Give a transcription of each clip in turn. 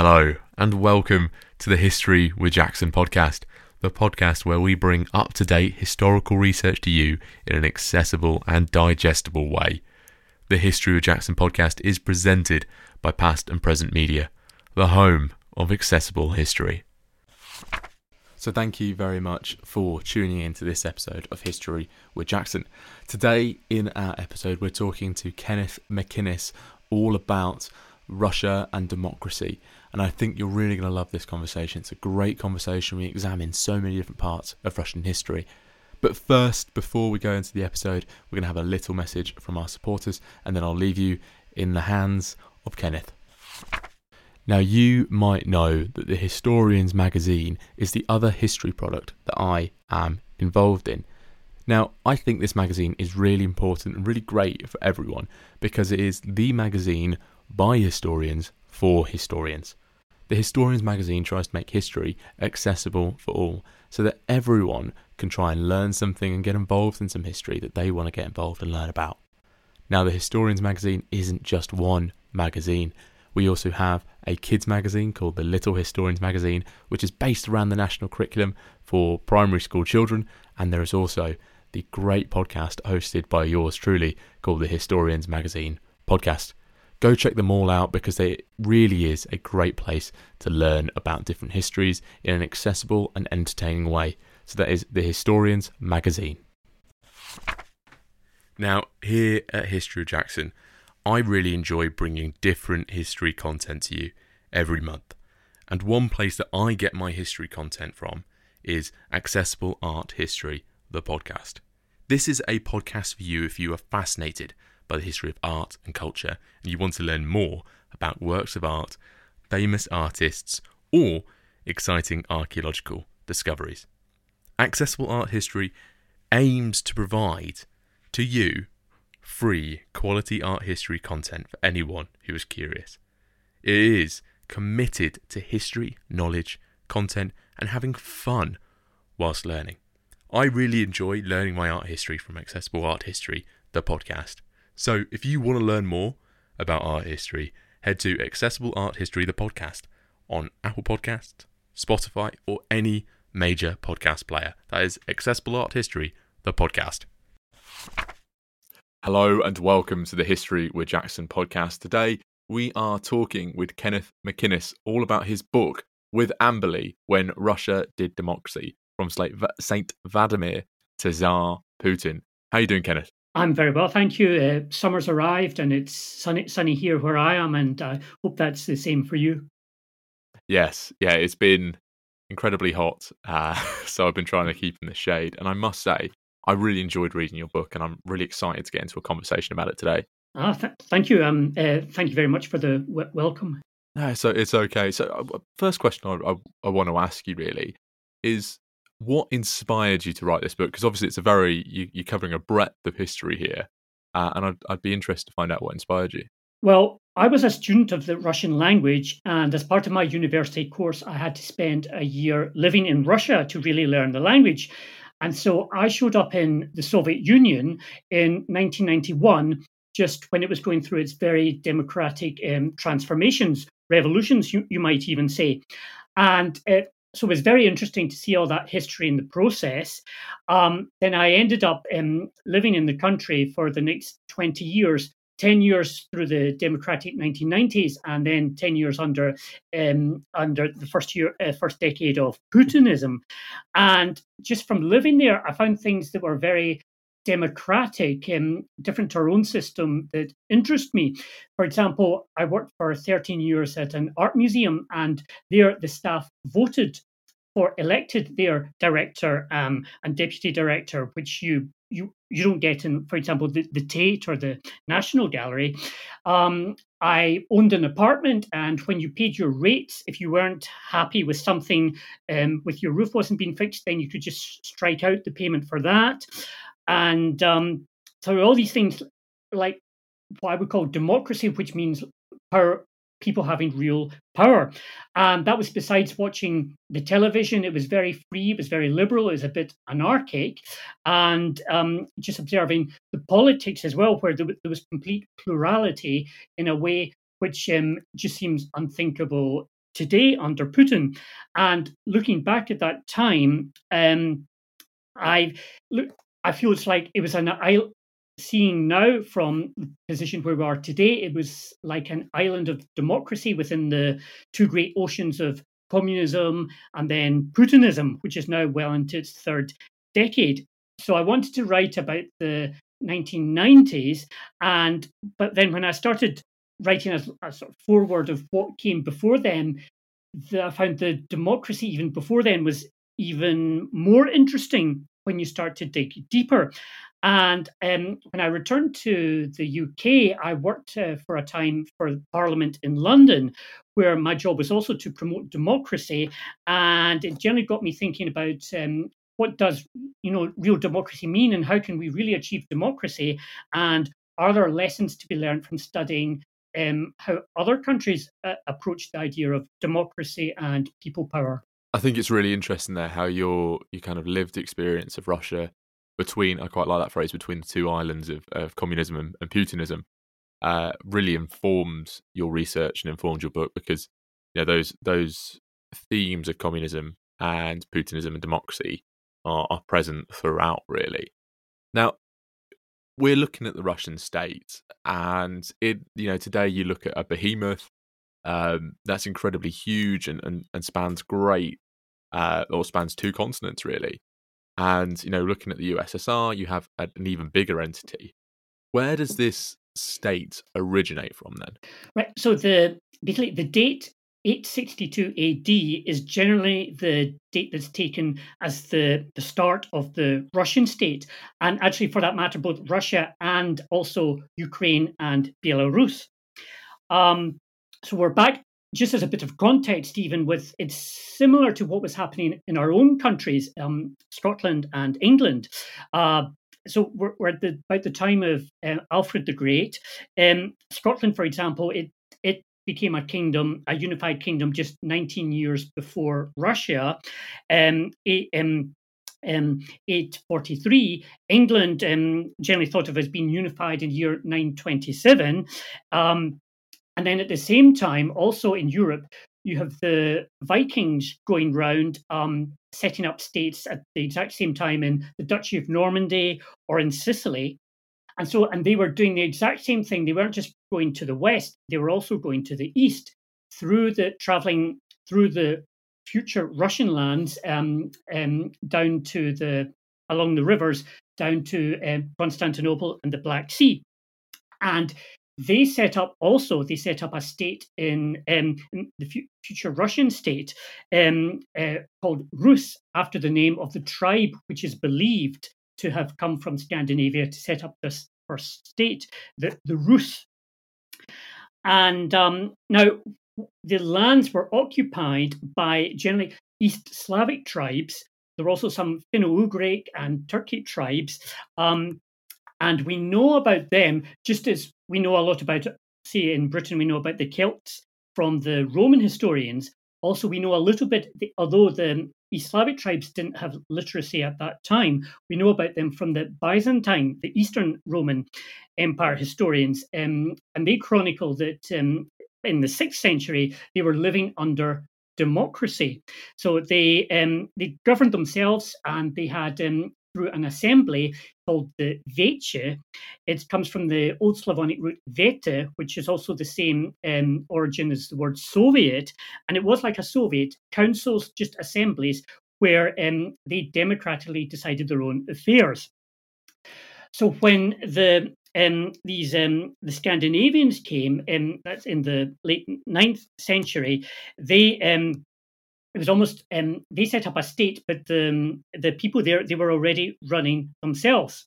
Hello, and welcome to the History with Jackson podcast, the podcast where we bring up to date historical research to you in an accessible and digestible way. The History with Jackson podcast is presented by Past and Present Media, the home of accessible history. So, thank you very much for tuning in to this episode of History with Jackson. Today, in our episode, we're talking to Kenneth MacInnes all about Russia and democracy. And I think you're really going to love this conversation. It's a great conversation. We examine so many different parts of Russian history. But first, before we go into the episode, we're going to have a little message from our supporters, and then I'll leave you in the hands of Kenneth. Now, you might know that the Historians magazine is the other history product that I am involved in. Now, I think this magazine is really important and really great for everyone because it is the magazine by historians for historians. The Historians magazine tries to make history accessible for all so that everyone can try and learn something and get involved in some history that they want to get involved and learn about. Now, the Historians magazine isn't just one magazine. We also have a kids magazine called the Little Historians magazine, which is based around the national curriculum for primary school children, and there is also the great podcast hosted by yours truly called the Historians magazine podcast go check them all out because it really is a great place to learn about different histories in an accessible and entertaining way. So that is the Historians magazine. Now, here at History of Jackson, I really enjoy bringing different history content to you every month. And one place that I get my history content from is Accessible Art History, the podcast. This is a podcast for you if you are fascinated by the history of art and culture, and you want to learn more about works of art, famous artists, or exciting archaeological discoveries. Accessible Art History aims to provide to you free quality art history content for anyone who is curious. It is committed to history, knowledge, content, and having fun whilst learning. I really enjoy learning my art history from Accessible Art History, the podcast. So if you want to learn more about art history, head to Accessible Art History, the podcast, on Apple Podcasts, Spotify, or any major podcast player. That is Accessible Art History, the podcast. Hello and welcome to the History with Jackson podcast. Today we are talking with Kenneth MacInnes all about his book with Amberley When Russia Did Democracy from St. Vladimir to Tsar Putin. How are you doing, Kenneth? I'm very well, thank you. Uh, summer's arrived and it's sunny, sunny here where I am, and I hope that's the same for you. Yes, yeah, it's been incredibly hot, uh, so I've been trying to keep in the shade. And I must say, I really enjoyed reading your book, and I'm really excited to get into a conversation about it today. Ah, th- thank you. Um, uh, thank you very much for the w- welcome. No, so it's okay. So, uh, first question I, I, I want to ask you really is what inspired you to write this book? Because obviously it's a very you, are covering a breadth of history here, uh, and I'd, I'd be interested to find out what inspired you. Well, I was a student of the Russian language, and as part of my university course, I had to spend a year living in Russia to really learn the language. And so I showed up in the Soviet Union in 1991, just when it was going through its very democratic um, transformations, revolutions, you, you, might even say. And it so it was very interesting to see all that history in the process. Um, then I ended up um, living in the country for the next 20 years, 10 years through the democratic 1990s, and then 10 years under um, under the first year, uh, first decade of Putinism. And just from living there, I found things that were very democratic and different to our own system that interest me. For example, I worked for 13 years at an art museum, and there the staff voted for elected their director um, and deputy director, which you you you don't get in, for example, the, the Tate or the National Gallery. Um, I owned an apartment, and when you paid your rates, if you weren't happy with something, um, with your roof wasn't being fixed, then you could just strike out the payment for that. And um, so all these things like what I would call democracy, which means power, people having real power. And that was besides watching the television. It was very free, it was very liberal, it was a bit anarchic, and um, just observing the politics as well, where there, there was complete plurality in a way which um, just seems unthinkable today under Putin. And looking back at that time, um, I look, I feel it's like it was an seeing now from the position where we are today, it was like an island of democracy within the two great oceans of communism and then Putinism, which is now well into its third decade. So I wanted to write about the 1990s, and but then when I started writing a, a sort of foreword of what came before then, the, I found the democracy even before then was even more interesting when you start to dig deeper. And um, when I returned to the UK, I worked uh, for a time for Parliament in London, where my job was also to promote democracy. And it generally got me thinking about um, what does you know real democracy mean, and how can we really achieve democracy, and are there lessons to be learned from studying um, how other countries uh, approach the idea of democracy and people power? I think it's really interesting there how your your kind of lived experience of Russia between I quite like that phrase between the two islands of, of communism and, and Putinism uh, really informed your research and informed your book because you know those those themes of communism and Putinism and democracy are, are present throughout really. Now we're looking at the Russian state and it you know today you look at a behemoth um, that's incredibly huge and, and, and spans great uh, or spans two continents really and you know, looking at the USSR, you have an even bigger entity. Where does this state originate from then? Right. So the basically the date 862 AD is generally the date that's taken as the, the start of the Russian state. And actually, for that matter, both Russia and also Ukraine and Belarus. Um, so we're back just as a bit of context, even with it's similar to what was happening in our own countries, um, Scotland and England. Uh, so we're, we're, at the, about the time of uh, Alfred the Great. Um, Scotland, for example, it it became a kingdom, a unified kingdom, just 19 years before Russia. Um, it, um, um, 843, England um, generally thought of as being unified in year 927. Um, and then at the same time, also in Europe, you have the Vikings going round, um, setting up states at the exact same time in the Duchy of Normandy or in Sicily. And so, and they were doing the exact same thing. They weren't just going to the west; they were also going to the east through the traveling through the future Russian lands um, um, down to the along the rivers down to uh, Constantinople and the Black Sea. And they set up also they set up a state in, um, in the f- future Russian state um, uh, called Rus after the name of the tribe which is believed to have come from Scandinavia to set up this first state, the, the Rus. And um, now the lands were occupied by generally East Slavic tribes. There were also some Finno-Ugric and Turkic tribes. Um, and we know about them just as we know a lot about, say, in Britain, we know about the Celts from the Roman historians. Also, we know a little bit, although the East Slavic tribes didn't have literacy at that time, we know about them from the Byzantine, the Eastern Roman Empire historians. Um, and they chronicle that um, in the sixth century, they were living under democracy. So they um, they governed themselves and they had um, through an assembly called the Veche. It comes from the Old Slavonic root vete, which is also the same um, origin as the word Soviet. And it was like a Soviet, councils, just assemblies, where um, they democratically decided their own affairs. So when the um, these um, the Scandinavians came, um, that's in the late ninth century, they um, it was almost um, they set up a state, but the um, the people there they were already running themselves.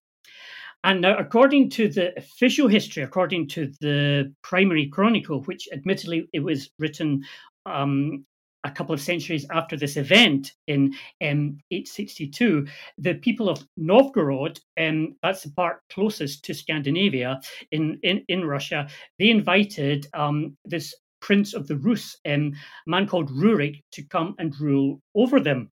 And now, according to the official history, according to the primary chronicle, which admittedly it was written um, a couple of centuries after this event in um, 862, the people of Novgorod, um, that's the part closest to Scandinavia in, in, in Russia, they invited um, this prince of the Rus, um, a man called Rurik, to come and rule over them,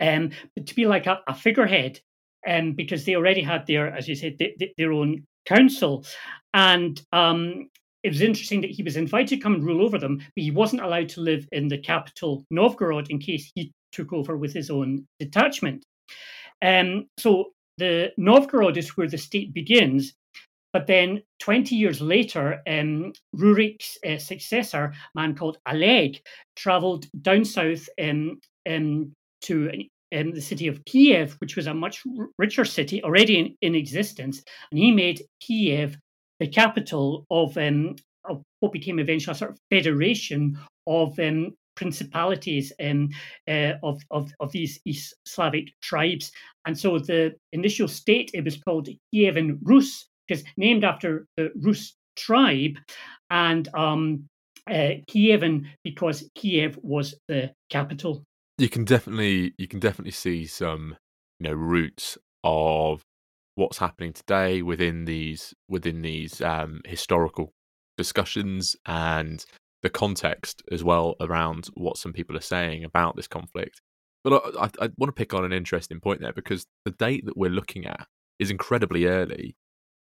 um, to be like a, a figurehead, um, because they already had their, as you said, their own council. And um, it was interesting that he was invited to come and rule over them, but he wasn't allowed to live in the capital, Novgorod, in case he took over with his own detachment. Um, so the Novgorod is where the state begins. But then 20 years later, um, Rurik's uh, successor, a man called Oleg, traveled down south um, um, to um, the city of Kiev, which was a much richer city already in, in, existence. And he made Kiev the capital of, um, of what became eventually a sort of federation of um, principalities um, uh, of, of, of these East Slavic tribes. And so the initial state, it was called Kievan Rus, because named after the Rus tribe, and um, uh, Kievan because Kiev was the capital. You can definitely you can definitely see some you know roots of what's happening today within these within these um, historical discussions and the context as well around what some people are saying about this conflict. But I, I, I want to pick on an interesting point there because the date that we're looking at is incredibly early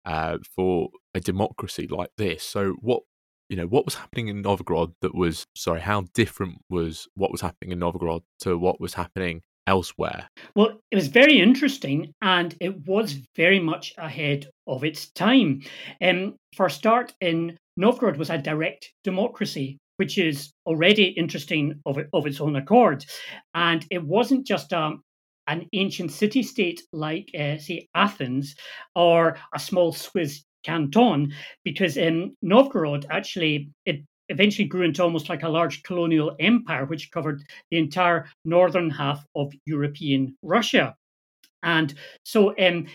uh, for a democracy like this. So, what you know, what was happening in Novgorod that was sorry, how different was what was happening in Novgorod to what was happening elsewhere? Well, it was very interesting and it was very much ahead of its time. Um, for a start, in Novgorod was a direct democracy, which is already interesting of, of its own accord. And it wasn't just um, an ancient city state like, uh, say, Athens or a small Swiss canton, because in Novgorod, actually, it eventually grew into almost like a large colonial empire, which covered the entire northern half of European Russia. And so, um,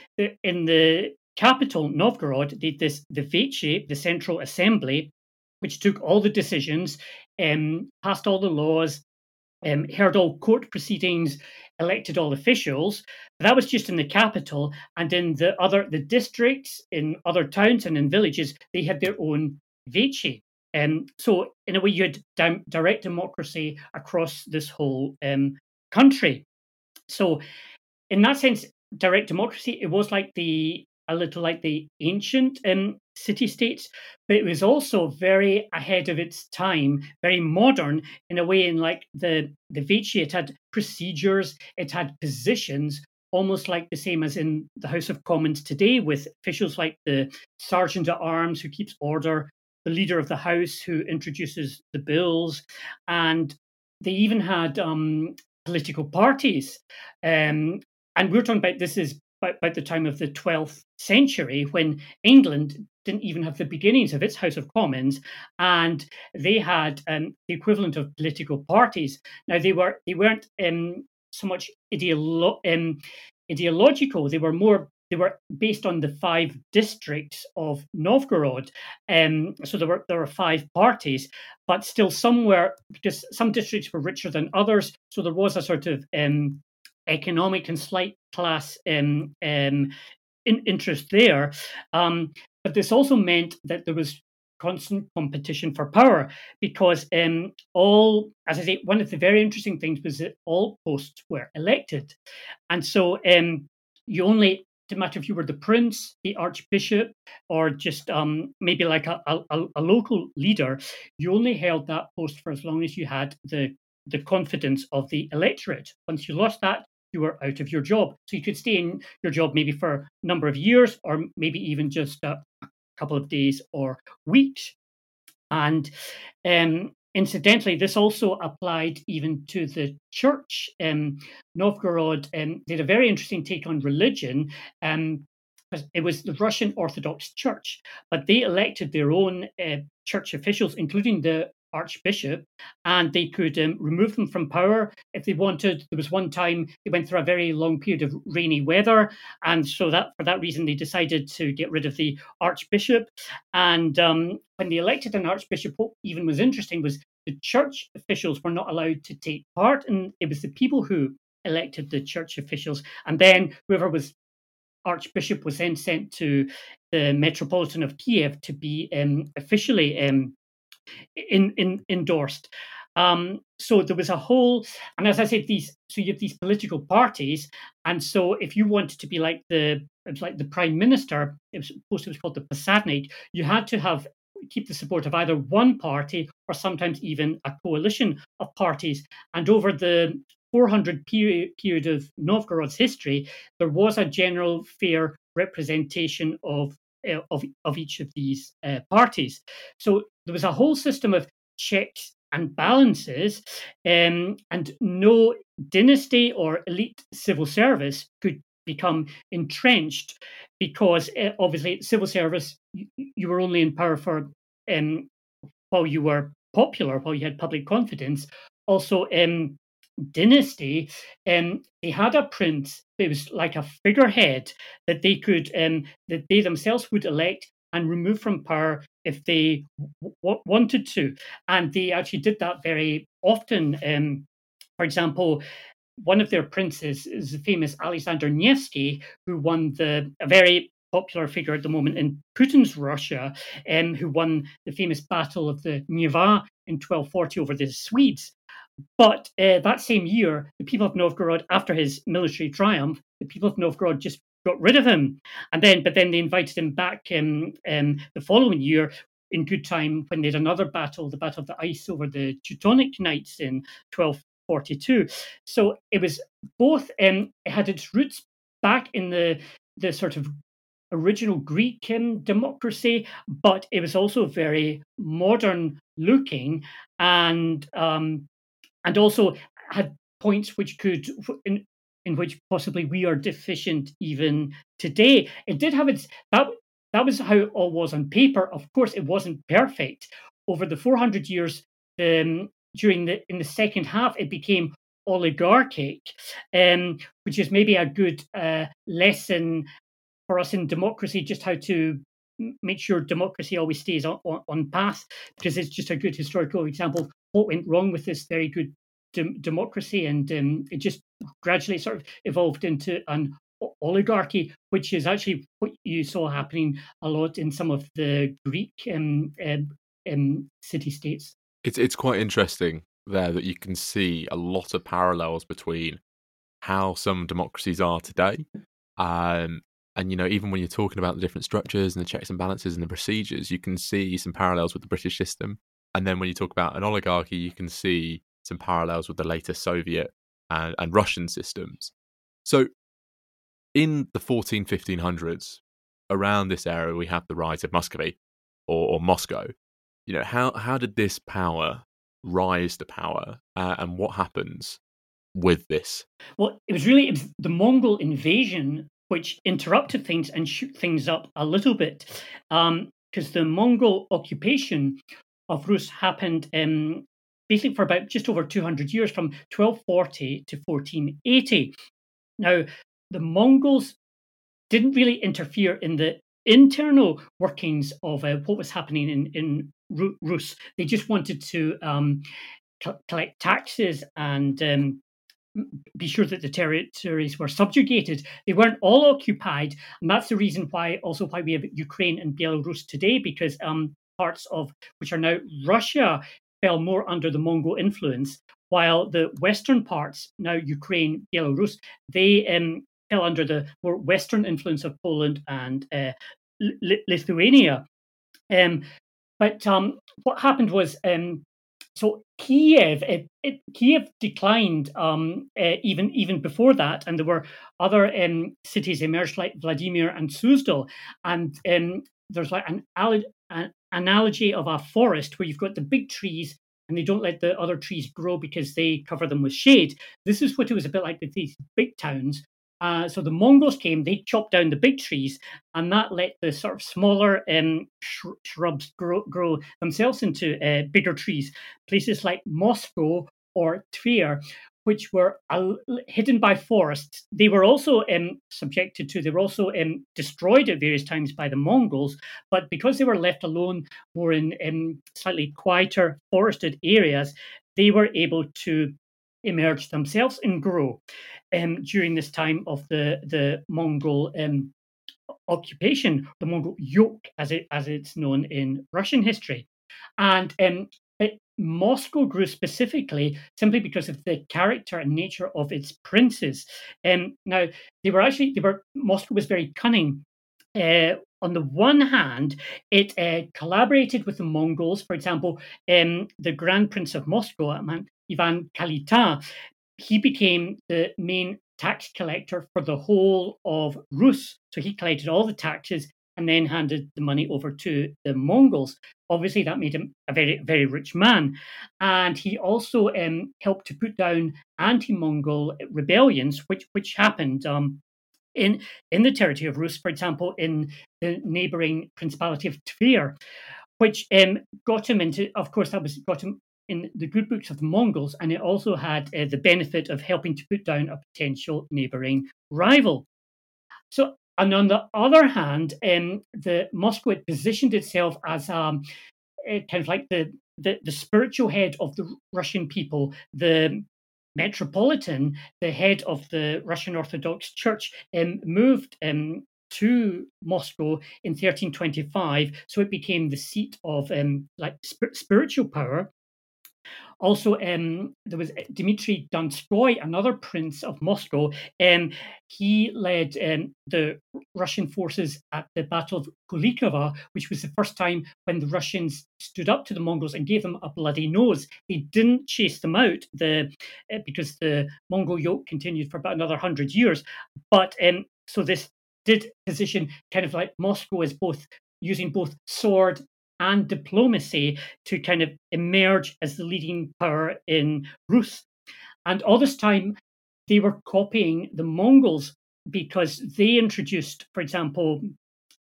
in the capital, Novgorod, did this the Veche, the Central Assembly, which took all the decisions, um, passed all the laws, um, heard all court proceedings, elected all officials. That was just in the capital, and in the other the districts, in other towns and in villages, they had their own Veche. Um, so in a way, you had di- direct democracy across this whole um, country. So in that sense, direct democracy, it was like the a little like the ancient um, city states, but it was also very ahead of its time, very modern in a way. In like the the Veche, it had procedures, it had positions, almost like the same as in the House of Commons today, with officials like the Sergeant at Arms who keeps order, the leader of the House who introduces the bills, and they even had um, political parties. Um, and we're talking about this is about, about the time of the 12th century when England didn't even have the beginnings of its House of Commons, and they had um, the equivalent of political parties. Now they were they weren't um, so much ideolo- um, ideological; they were more they were based on the five districts of Novgorod. Um, so there were there were five parties, but still somewhere because some districts were richer than others. So there was a sort of um, economic and slight class um, um, in, interest there. Um, but this also meant that there was constant competition for power because um, all, as I say, one of the very interesting things was that all posts were elected. And so um, you only didn't matter if you were the prince, the archbishop, or just um, maybe like a, a, a, local leader, you only held that post for as long as you had the the confidence of the electorate. Once you lost that, you were out of your job. So you could stay in your job maybe for a number of years or maybe even just a couple of days or weeks. And um, incidentally, this also applied even to the church. Um, Novgorod um, did a very interesting take on religion. Um, it was the Russian Orthodox Church, but they elected their own uh, church officials, including the archbishop and they could um, remove them from power if they wanted. There was one time they went through a very long period of rainy weather, and so that for that reason they decided to get rid of the archbishop. And um, when they elected an archbishop, what even was interesting was the church officials were not allowed to take part, and it was the people who elected the church officials, and then whoever was archbishop was then sent to the metropolitan of Kiev to be um, officially um, in, in, endorsed. Um, so there was a whole, and as I said, these so you have these political parties, and so if you wanted to be like the it was like the prime minister, it was supposed to be called the Posadnik, you had to have keep the support of either one party or sometimes even a coalition of parties. And over the 400 period, period of Novgorod's history, there was a general fair representation of of, of each of these uh, parties. So there was a whole system of checks and balances, um, and no dynasty or elite civil service could become entrenched because uh, obviously civil service you, you, were only in power for um, while you were popular, while you had public confidence. Also, um, dynasty, um, they had a prince. It was like a figurehead that they could, um, that they themselves would elect and remove from power if they w- wanted to. And they actually did that very often. Um, for example, one of their princes is the famous Alexander Nevsky, who won the a very popular figure at the moment in Putin's Russia, um, who won the famous Battle of the Neva in 1240 over the Swedes. But uh, that same year, the people of Novgorod, after his military triumph, the people of Novgorod just got rid of him. And then, but then they invited him back um, um, the following year in good time when they had another battle, the Battle of the Ice over the Teutonic Knights in 1242. So it was both, um, it had its roots back in the the sort of original Greek um, democracy, but it was also very modern looking and um, and also had points which could in, in which possibly we are deficient even today. It did have its that that was how it all was on paper. Of course, it wasn't perfect. Over the 400 years um, during the in the second half, it became oligarchic, um, which is maybe a good uh, lesson for us in democracy, just how to make sure democracy always stays on, on, on path, because it's just a good historical example what went wrong with this very good de- democracy, and um, it just gradually sort of evolved into an oligarchy, which is actually what you saw happening a lot in some of the Greek um, um, um, city states. It's it's quite interesting there that you can see a lot of parallels between how some democracies are today, um, and you know even when you're talking about the different structures and the checks and balances and the procedures, you can see some parallels with the British system. And then when you talk about an oligarchy, you can see some parallels with the later Soviet and, and Russian systems. So in the 14, 1500s, around this era, we have the rise of Muscovy or, or Moscow. You know, how, how did this power rise to power uh, and what happens with this? Well, it was really it was the Mongol invasion which interrupted things and shook things up a little bit. Because um, the Mongol occupation of Rus happened um, basically for about just over 200 years, from 1240 to 1480. Now, the Mongols didn't really interfere in the internal workings of uh, what was happening in, in Rus. They just wanted to um, collect taxes and um, be sure that the territories were subjugated. They weren't all occupied, and that's the reason why also why we have Ukraine and Belarus today, because um, parts of which are now Russia fell more under the Mongol influence, while the western parts, now Ukraine, Belarus, they um, fell under the more western influence of Poland and uh, L- Lithuania. Um, but um, what happened was, um, so Kiev, it, it, Kiev declined um, uh, even even before that, and there were other um, cities emerged like Vladimir and Suzdal, and um, there's like an, an analogy of a forest where you've got the big trees and they don't let the other trees grow because they cover them with shade. This is what it was a bit like with these big towns. Uh, so the Mongols came, they chopped down the big trees, and that let the sort of smaller um, sh- shrubs grow, grow, themselves into uh, bigger trees. Places like Moscow or Tver which were hidden by forests. They were also um, subjected to, they were also um, destroyed at various times by the Mongols, but because they were left alone more in um, slightly quieter forested areas, they were able to emerge themselves and grow um, during this time of the, the Mongol um, occupation, the Mongol yoke, as, it, as it's known in Russian history. And um, Moscow grew specifically simply because of the character and nature of its princes. Um, now, they were actually, they were Moscow was very cunning. Uh, on the one hand, it uh, collaborated with the Mongols. For example, um, the Grand Prince of Moscow, Ivan Kalita, he became the main tax collector for the whole of Rus. So he collected all the taxes and then handed the money over to the Mongols. Obviously, that made him a very, very rich man. And he also um, helped to put down anti Mongol rebellions, which, which happened. Um, in, in the territory of Rus, for example, in the neighboring Principality of Tver, which um, got him into, of course, that was got him in the good books of the Mongols, and it also had uh, the benefit of helping to put down a potential neighboring rival. So and on the other hand, um, the Moscow had positioned itself as um, kind of like the, the, the spiritual head of the Russian people, the metropolitan, the head of the Russian Orthodox Church, um, moved um, to Moscow in 1325, so it became the seat of um, like sp- spiritual power. Also, um, there was uh, Dmitry Donskoy, another prince of Moscow. Um, he led um, the Russian forces at the Battle of Kulikovo, which was the first time when the Russians stood up to the Mongols and gave them a bloody nose. They didn't chase them out the, uh, because the Mongol yoke continued for about another hundred years. But um, so this did position kind of like Moscow as both using both sword and diplomacy to kind of emerge as the leading power in Rus. And all this time, they were copying the Mongols because they introduced, for example,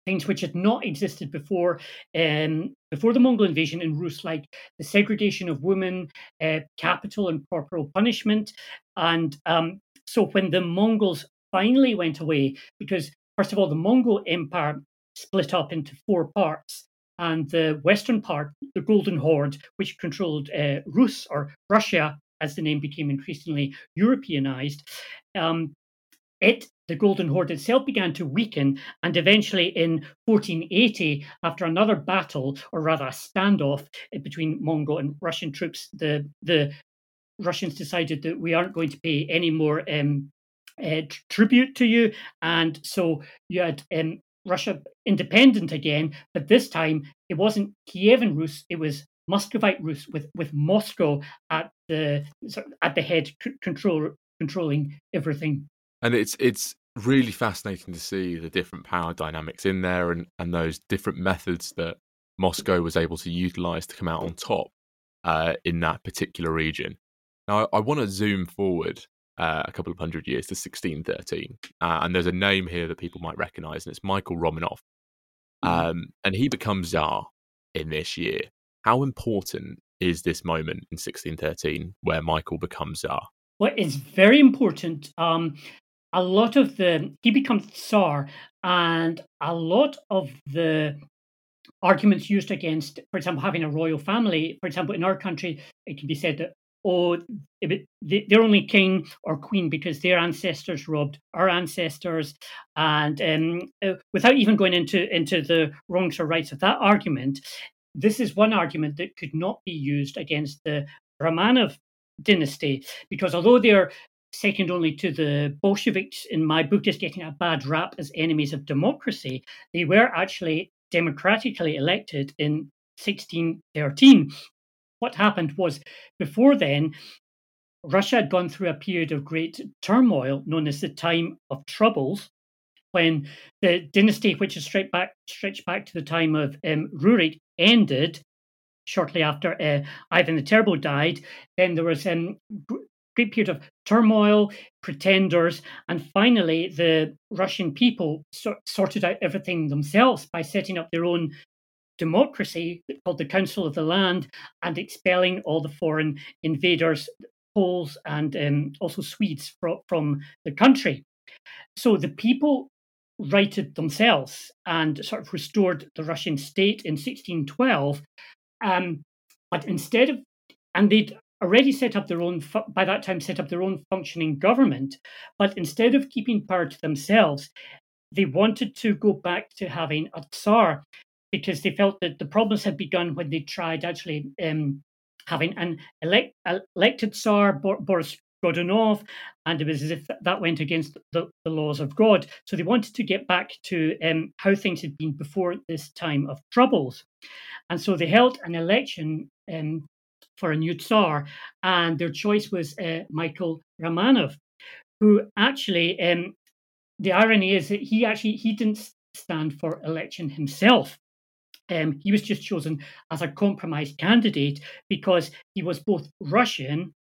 things which had not existed before um, before the Mongol invasion in Rus, like the segregation of women, uh, capital and corporal punishment. And um, so when the Mongols finally went away, because first of all, the Mongol Empire split up into four parts and the western part, the Golden Horde, which controlled uh, Rus or Russia, as the name became increasingly Europeanized. Um, it, the Golden Horde itself, began to weaken, and eventually in 1480, after another battle, or rather a standoff uh, between Mongol and Russian troops, the the Russians decided that we aren't going to pay any more um, uh, tribute to you, and so you had um, Russia independent again, but this time it wasn't Kievan Rus, it was Muscovite Rus with, with Moscow at the at the head control controlling everything. And it's it's really fascinating to see the different power dynamics in there and, and those different methods that Moscow was able to utilize to come out on top uh, in that particular region. Now, I, I want to zoom forward uh, a couple of hundred years to 1613. Uh, and there's a name here that people might recognize, and it's Michael Romanov. Mm-hmm. Um, and he becomes Tsar in this year. How important is this moment in 1613 where Michael becomes Tsar? Well, it's very important. Um, a lot of the, he becomes Tsar, and a lot of the arguments used against, for example, having a royal family. For example, in our country, it can be said that oh, they're only king or queen because their ancestors robbed our ancestors, and um, uh, without even going into into the wrongs or rights of that argument, this is one argument that could not be used against the Romanov dynasty because although they're second only to the Bolsheviks in my book is getting a bad rap as enemies of democracy, they were actually democratically elected in 1613 what happened was before then, Russia had gone through a period of great turmoil known as the Time of Troubles, when the dynasty, which is stretched back, stretched back to the time of um, Rurik, ended shortly after uh, Ivan the Terrible died. Then there was a um, great period of turmoil, pretenders, and finally the Russian people so- sorted out everything themselves by setting up their own democracy called the Council of the Land and expelling all the foreign invaders, Poles, and um, also Swedes from, from the country. So the people righted themselves and sort of restored the Russian state in 1612. Um, but instead of, and they'd already set up their own, by that time, set up their own functioning government. But instead of keeping power to themselves, they wanted to go back to having a Tsar because they felt that the problems had begun when they tried actually um, having an elect, elected Tsar, Boris Godunov, and it was as if that went against the, the laws of God. So they wanted to get back to um, how things had been before this time of troubles. And so they held an election um, for a new Tsar, and their choice was uh, Michael Romanov, who actually, um, the irony is that he actually he didn't stand for election himself. Um, he was just chosen as a compromise candidate because he was both Russian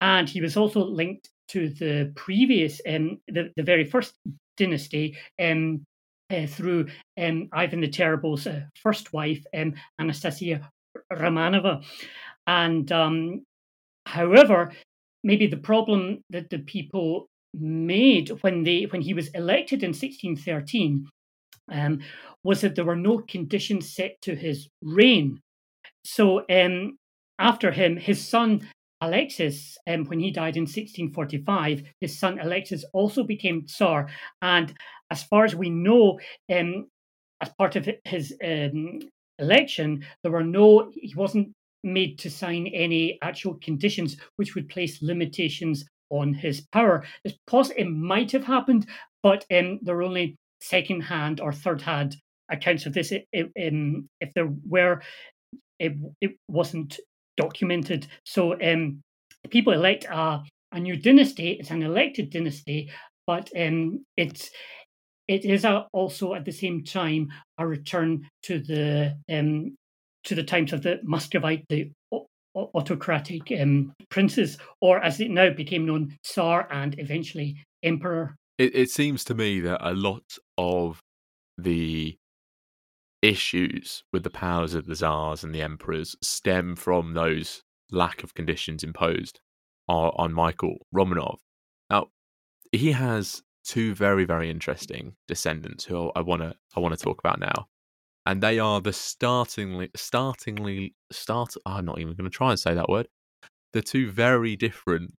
and he was also linked to the previous, um, the, the very first dynasty um, uh, through um, Ivan the Terrible's uh, first wife, um, Anastasia Romanova. And um, however, maybe the problem that the people made when they when he was elected in 1613 um, was that there were no conditions set to his reign. So um, after him, his son Alexis, um, when he died in 1645, his son Alexis also became Tsar. And as far as we know, um, as part of his um, election, there were no, he wasn't made to sign any actual conditions which would place limitations on his power. It's possible it might have happened, but um, there were only second hand or third hand accounts of this. It, um, if there were, it, it wasn't documented. So um, people elect a, a new dynasty. It's an elected dynasty, but um, it's it is a, also at the same time a return to the um, to the times of the Muscovite, the autocratic um, princes, or as it now became known, Tsar and eventually Emperor. It, it seems to me that a lot of the issues with the powers of the czars and the emperors stem from those lack of conditions imposed on, Michael Romanov. Now, he has two very very interesting descendants who I want to I want to talk about now, and they are the startingly startingly start. I'm not even going to try and say that word. The two very different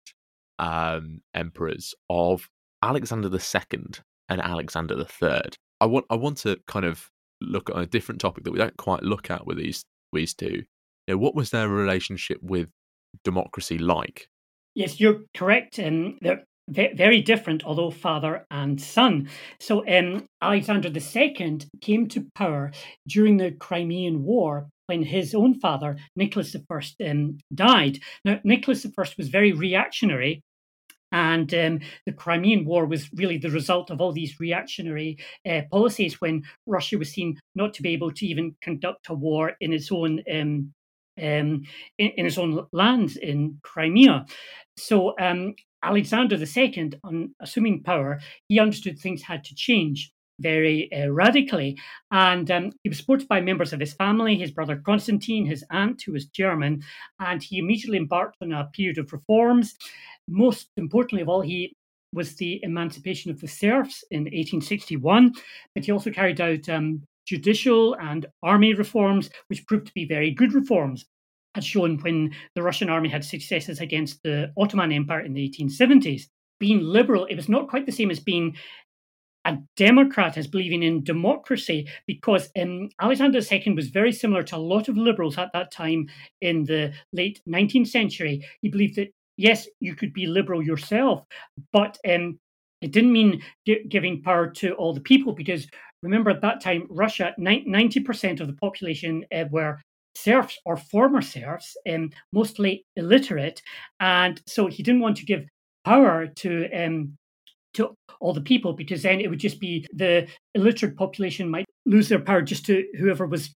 um, emperors of Alexander II and Alexander III. I want I want to kind of look at a different topic that we don't quite look at with these these two. You know, what was their relationship with democracy like? Yes, you're correct. Um, they're very different, although father and son. So um, Alexander II came to power during the Crimean War when his own father, Nicholas I, um, died. Now, Nicholas I was very reactionary and um, the Crimean War was really the result of all these reactionary uh, policies when Russia was seen not to be able to even conduct a war in its own um, um, in, in, its own lands in Crimea. So um, Alexander II, on assuming power, he understood things had to change very uh, radically. And um, he was supported by members of his family, his brother Constantine, his aunt, who was German, and he immediately embarked on a period of reforms most importantly of all, he was the emancipation of the serfs in 1861, but he also carried out um, judicial and army reforms, which proved to be very good reforms, as shown when the Russian army had successes against the Ottoman Empire in the 1870s. Being liberal, it was not quite the same as being a Democrat as believing in democracy, because um, Alexander II was very similar to a lot of liberals at that time in the late 19th century. He believed that yes, you could be liberal yourself, but um, it didn't mean gi- giving power to all the people because remember at that time, Russia, 90% of the population uh, were serfs or former serfs, um, mostly illiterate. And so he didn't want to give power to um, to all the people because then it would just be the illiterate population might lose their power just to whoever was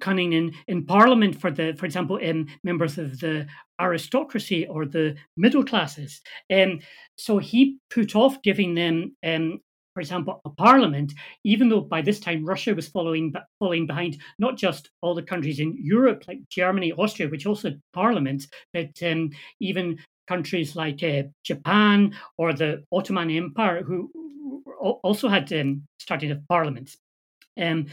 cunning in, in parliament for the for example in members of the aristocracy or the middle classes. Um, so he put off giving them um, for example a parliament even though by this time russia was following following behind not just all the countries in europe like germany austria which also had parliaments but um, even countries like uh, japan or the ottoman empire who also had um, started parliaments um,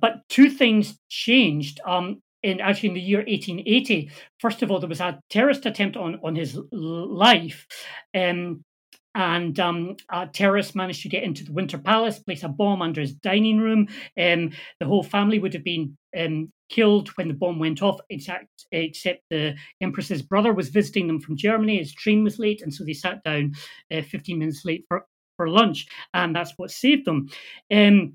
but two things changed. Um, in actually in the year 1880, first of all, there was a terrorist attempt on on his life. Um, and um, terrorists managed to get into the Winter Palace, place a bomb under his dining room. Um, the whole family would have been um, killed when the bomb went off, except, except the Empress's brother was visiting them from Germany. His train was late, and so they sat down uh, 15 minutes late for, for lunch, and that's what saved them. Um,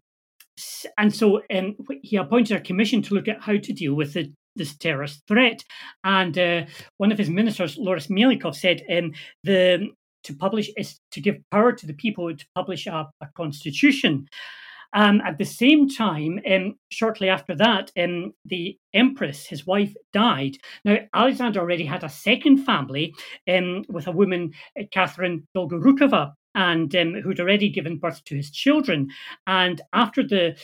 and so um, he appointed a commission to look at how to deal with the, this terrorist threat. And uh, one of his ministers, Loris Melikov, said um, the to publish is to give power to the people to publish a, a constitution. Um, at the same time, um, shortly after that, um, the empress, his wife, died. Now, Alexander already had a second family um, with a woman, uh, Catherine Dolgorukova, and um, who'd already given birth to his children. And after the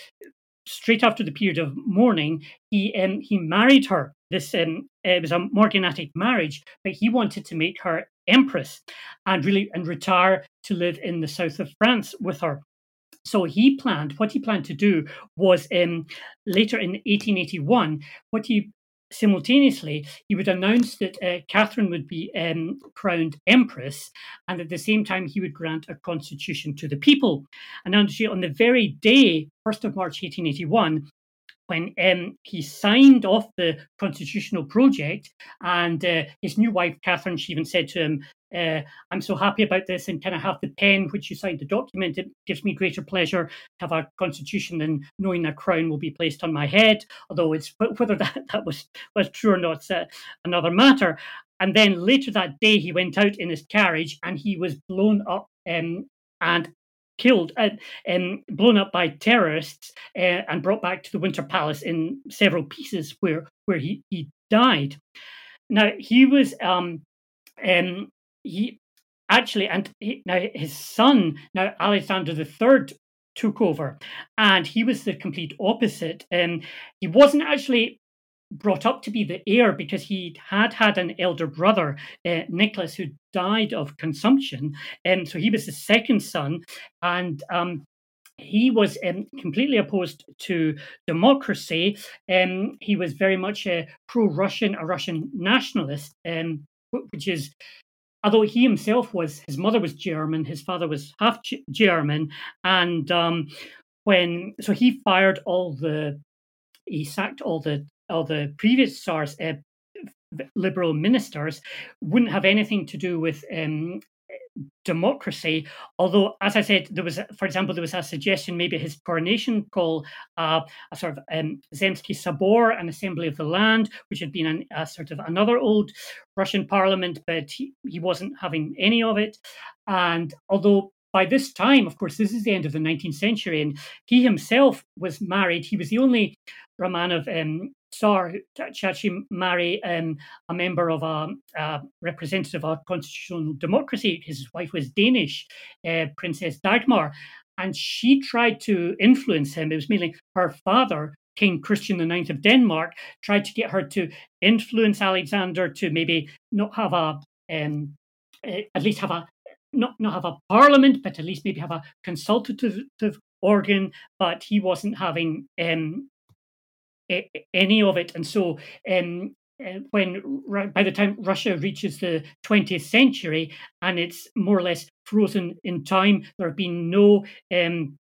straight after the period of mourning, he um, he married her. This it was a morganatic marriage, but he wanted to make her empress and really and retire to live in the south of France with her. So he planned what he planned to do was um, later in 1881. What he simultaneously he would announce that uh, Catherine would be um, crowned empress, and at the same time he would grant a constitution to the people. And actually, on the very day, 1st of March 1881, when um, he signed off the constitutional project, and uh, his new wife Catherine, she even said to him, uh, "I'm so happy about this, and can I have the pen which you signed the document? It gives me greater pleasure to have a constitution than knowing a crown will be placed on my head. Although it's whether that, that was was true or not, uh, another matter." And then later that day, he went out in his carriage, and he was blown up um, and killed and blown up by terrorists uh, and brought back to the Winter Palace in several pieces where where he, he died. Now he was um, um he actually and he, now his son now Alexander III took over and he was the complete opposite. Um, he wasn't actually brought up to be the heir because he had had an elder brother, uh, Nicholas, who died of consumption. And um, so he was the second son. And um, he was um, completely opposed to democracy. Um, he was very much a pro Russian, a Russian nationalist, um, which is. Although he himself was, his mother was German, his father was half G- German, and um, when so he fired all the he sacked all the or the previous Tsar's uh, liberal ministers wouldn't have anything to do with um, democracy. Although, as I said, there was, for example, there was a suggestion maybe his coronation call uh, a sort of um, Zemsky Sobor, an assembly of the land, which had been an, a sort of another old Russian parliament, but he, he wasn't having any of it. And although by this time, of course, this is the end of the 19th century, and he himself was married. He was the only Romanov um, To actually marry um, a member of a, a, representative of constitutional democracy. His wife was Danish, uh, Princess Dagmar, and she tried to influence him. It was mainly her father, King Christian IX of Denmark, tried to get her to influence Alexander to maybe not have a um, eh, at least have a not not have a parliament, but at least maybe have a consultative organ. But he wasn't having um, any of it. And so um, uh, when by the time Russia reaches the 20th century and it's more or less frozen in time, there have been no um,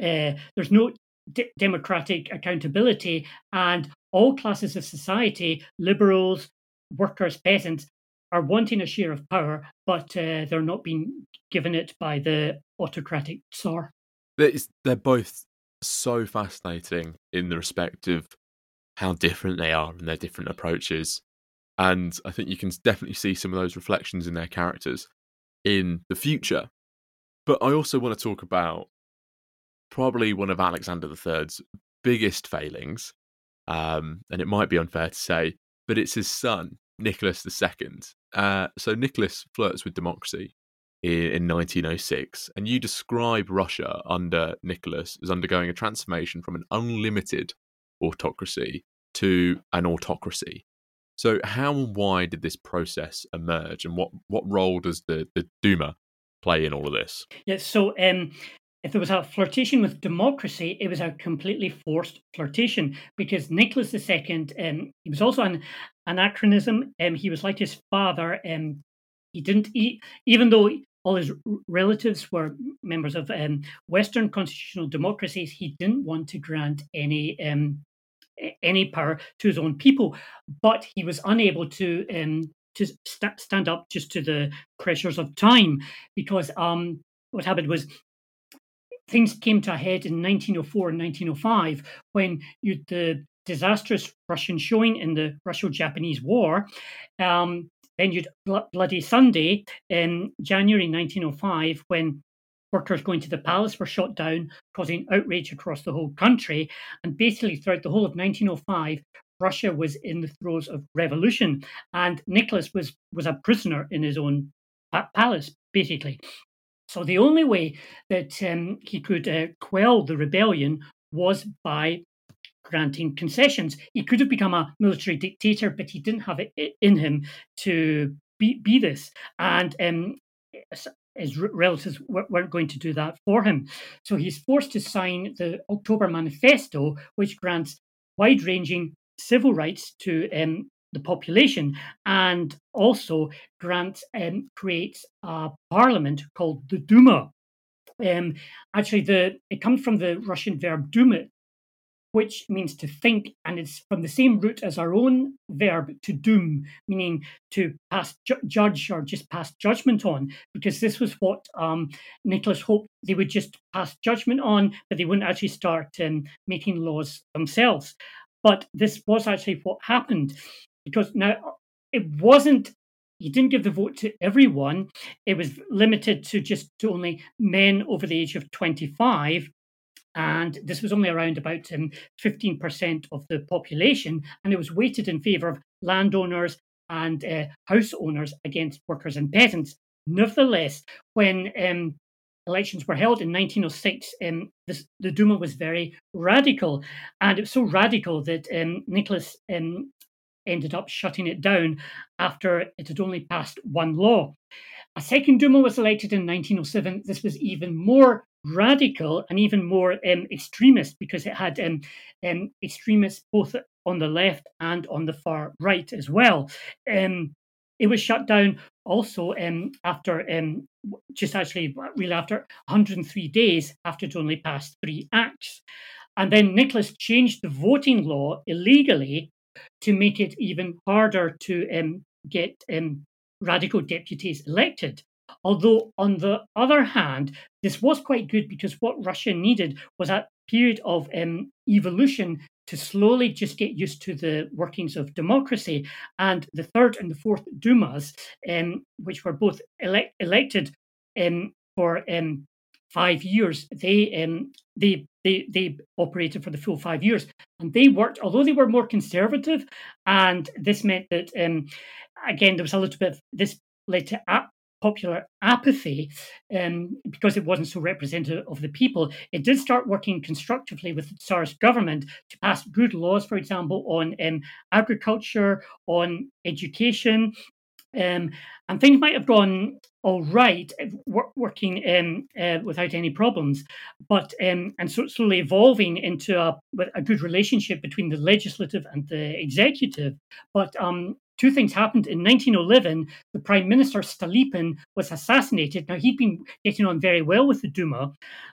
uh, there's no d- democratic accountability, and all classes of society, liberals, workers, peasants, are wanting a share of power, but uh, they're not being given it by the autocratic Tsar. They're both so fascinating in the respect of how different they are and their different approaches. And I think you can definitely see some of those reflections in their characters in the future. But I also want to talk about probably one of Alexander III's biggest failings, um, and it might be unfair to say, but it's his son, Nicholas II. Uh, so Nicholas flirts with democracy in, in 1906, and you describe Russia under Nicholas as undergoing a transformation from an unlimited autocracy to an autocracy. So, how and why did this process emerge, and what, what role does the, the Duma play in all of this? Yes, so um, if there was a flirtation with democracy, it was a completely forced flirtation because Nicholas II, um, he was also an anachronism. Um, he was like his father. Um, he didn't eat, even though all his relatives were members of um, Western constitutional democracies, he didn't want to grant any um, any power to his own people. But he was unable to um, to st- stand up just to the pressures of time because um, what happened was things came to a head in 1904 and 1905 when you, the disastrous Russian showing in the Russo-Japanese War. Um, then you'd Bloody Sunday in January 1905 when workers going to the palace were shot down, causing outrage across the whole country. And basically, throughout the whole of 1905, Russia was in the throes of revolution, and Nicholas was was a prisoner in his own palace, basically. So the only way that um, he could uh, quell the rebellion was by granting concessions. He could have become a military dictator, but he didn't have it in him to be, be this. And um, his relatives weren't going to do that for him. So he's forced to sign the October Manifesto, which grants wide ranging civil rights to um, the population and also grants um, creates a parliament called the Duma. Um, actually, the it comes from the Russian verb duma, which means to think, and it's from the same root as our own verb to doom, meaning to pass ju- judge or just pass judgment on, because this was what um, Nicholas hoped they would just pass judgment on, but they wouldn't actually start um, making laws themselves. But this was actually what happened, because now it wasn't he didn't give the vote to everyone. It was limited to just to only men over the age of 25 and this was only around about um, 15% of the population, and it was weighted in favour of landowners and uh, house owners against workers and peasants. Nevertheless, when um, elections were held in 1906, um, this, the Duma was very radical, and it was so radical that um, Nicholas um, ended up shutting it down after it had only passed one law. A second Duma was elected in 1907. This was even more radical and even more um, extremist because it had um, um, extremists both on the left and on the far right as well. Um, it was shut down also um, after um, just actually really after 103 days after it only passed three acts. And then Nicholas changed the voting law illegally to make it even harder to get radical deputies elected. Although, on the other hand, this was quite good because what Russia needed was a period of um, evolution to slowly just get used to the workings of democracy. And the third and the fourth Dumas, um, which were both elect- elected um, for um, five years, they um, they they they operated for the full five years, and they worked. Although they were more conservative, and this meant that um, again there was a little bit. Of, this led to popular apathy um, because it wasn't so representative of the people. It did start working constructively with the Tsar's government to pass good laws, for example, on um, agriculture, on education. Um, and things might have gone all right, working um, uh, without any problems, but um, and so slowly evolving into a, a good relationship between the legislative and the executive. But um, two things happened. In 1911, the Prime Minister Stolypin was assassinated. Now, he'd been getting on very well with the Duma.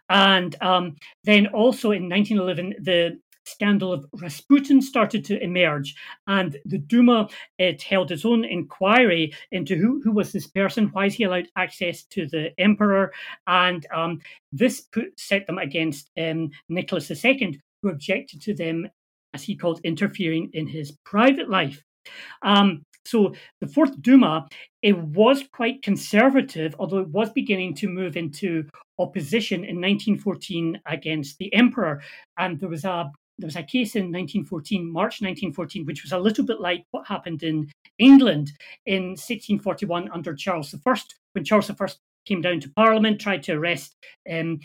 And um, then also in 1911, the scandal of Rasputin started to emerge, and the Duma it held its own inquiry into who, who was this person, why is he allowed access to the emperor, and um, this put set them against um, Nicholas II, who objected to them, as he called, interfering in his private life. Um, so the fourth Duma, it was quite conservative, although it was beginning to move into opposition in 1914 against the emperor. And there was a there was a case in 1914, March 1914, which was a little bit like what happened in England in 1641 under Charles I, when Charles I came down to Parliament, tried to arrest um,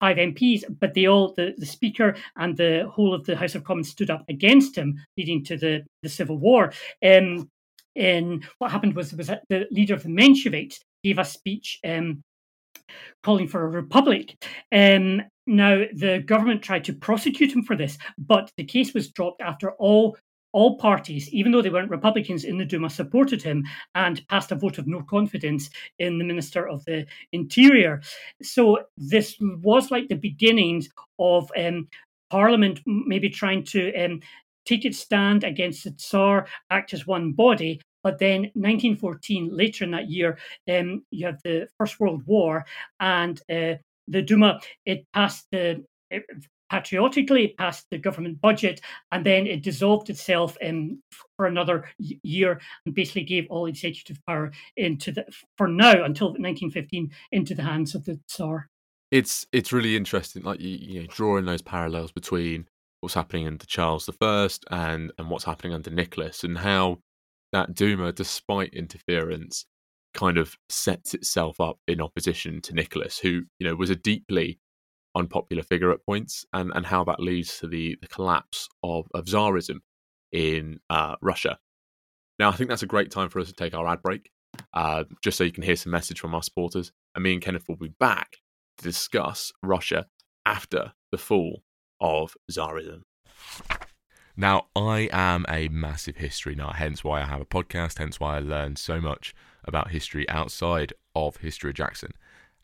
five MPs, but they all, the, the Speaker and the whole of the House of Commons stood up against him, leading to the, the Civil War. Um, and what happened was, was that the leader of the Mensheviks gave a speech um, calling for a republic. Um, now, the government tried to prosecute him for this, but the case was dropped after all all parties, even though they weren't Republicans in the Duma, supported him and passed a vote of no confidence in the Minister of the Interior. So this was like the beginnings of um, Parliament maybe trying to um, take its stand against the Tsar, act as one body. But then, 1914, later in that year, um, you have the First World War, and uh, the Duma it passed the patriotically passed the government budget, and then it dissolved itself um, for another year and basically gave all executive power into the for now until 1915 into the hands of the Tsar. It's it's really interesting, like you, you know, drawing those parallels between what's happening under Charles I and and what's happening under Nicholas, and how that Duma, despite interference, kind of sets itself up in opposition to Nicholas, who you know was a deeply unpopular figure at points, and and how that leads to the the collapse of of Tsarism in uh, Russia. Now, I think that's a great time for us to take our ad break, uh, just so you can hear some message from our supporters. And me and Kenneth will be back to discuss Russia after the fall of Tsarism. Now, I am a massive history nut, hence why I have a podcast, hence why I learn so much about history outside of History of Jackson.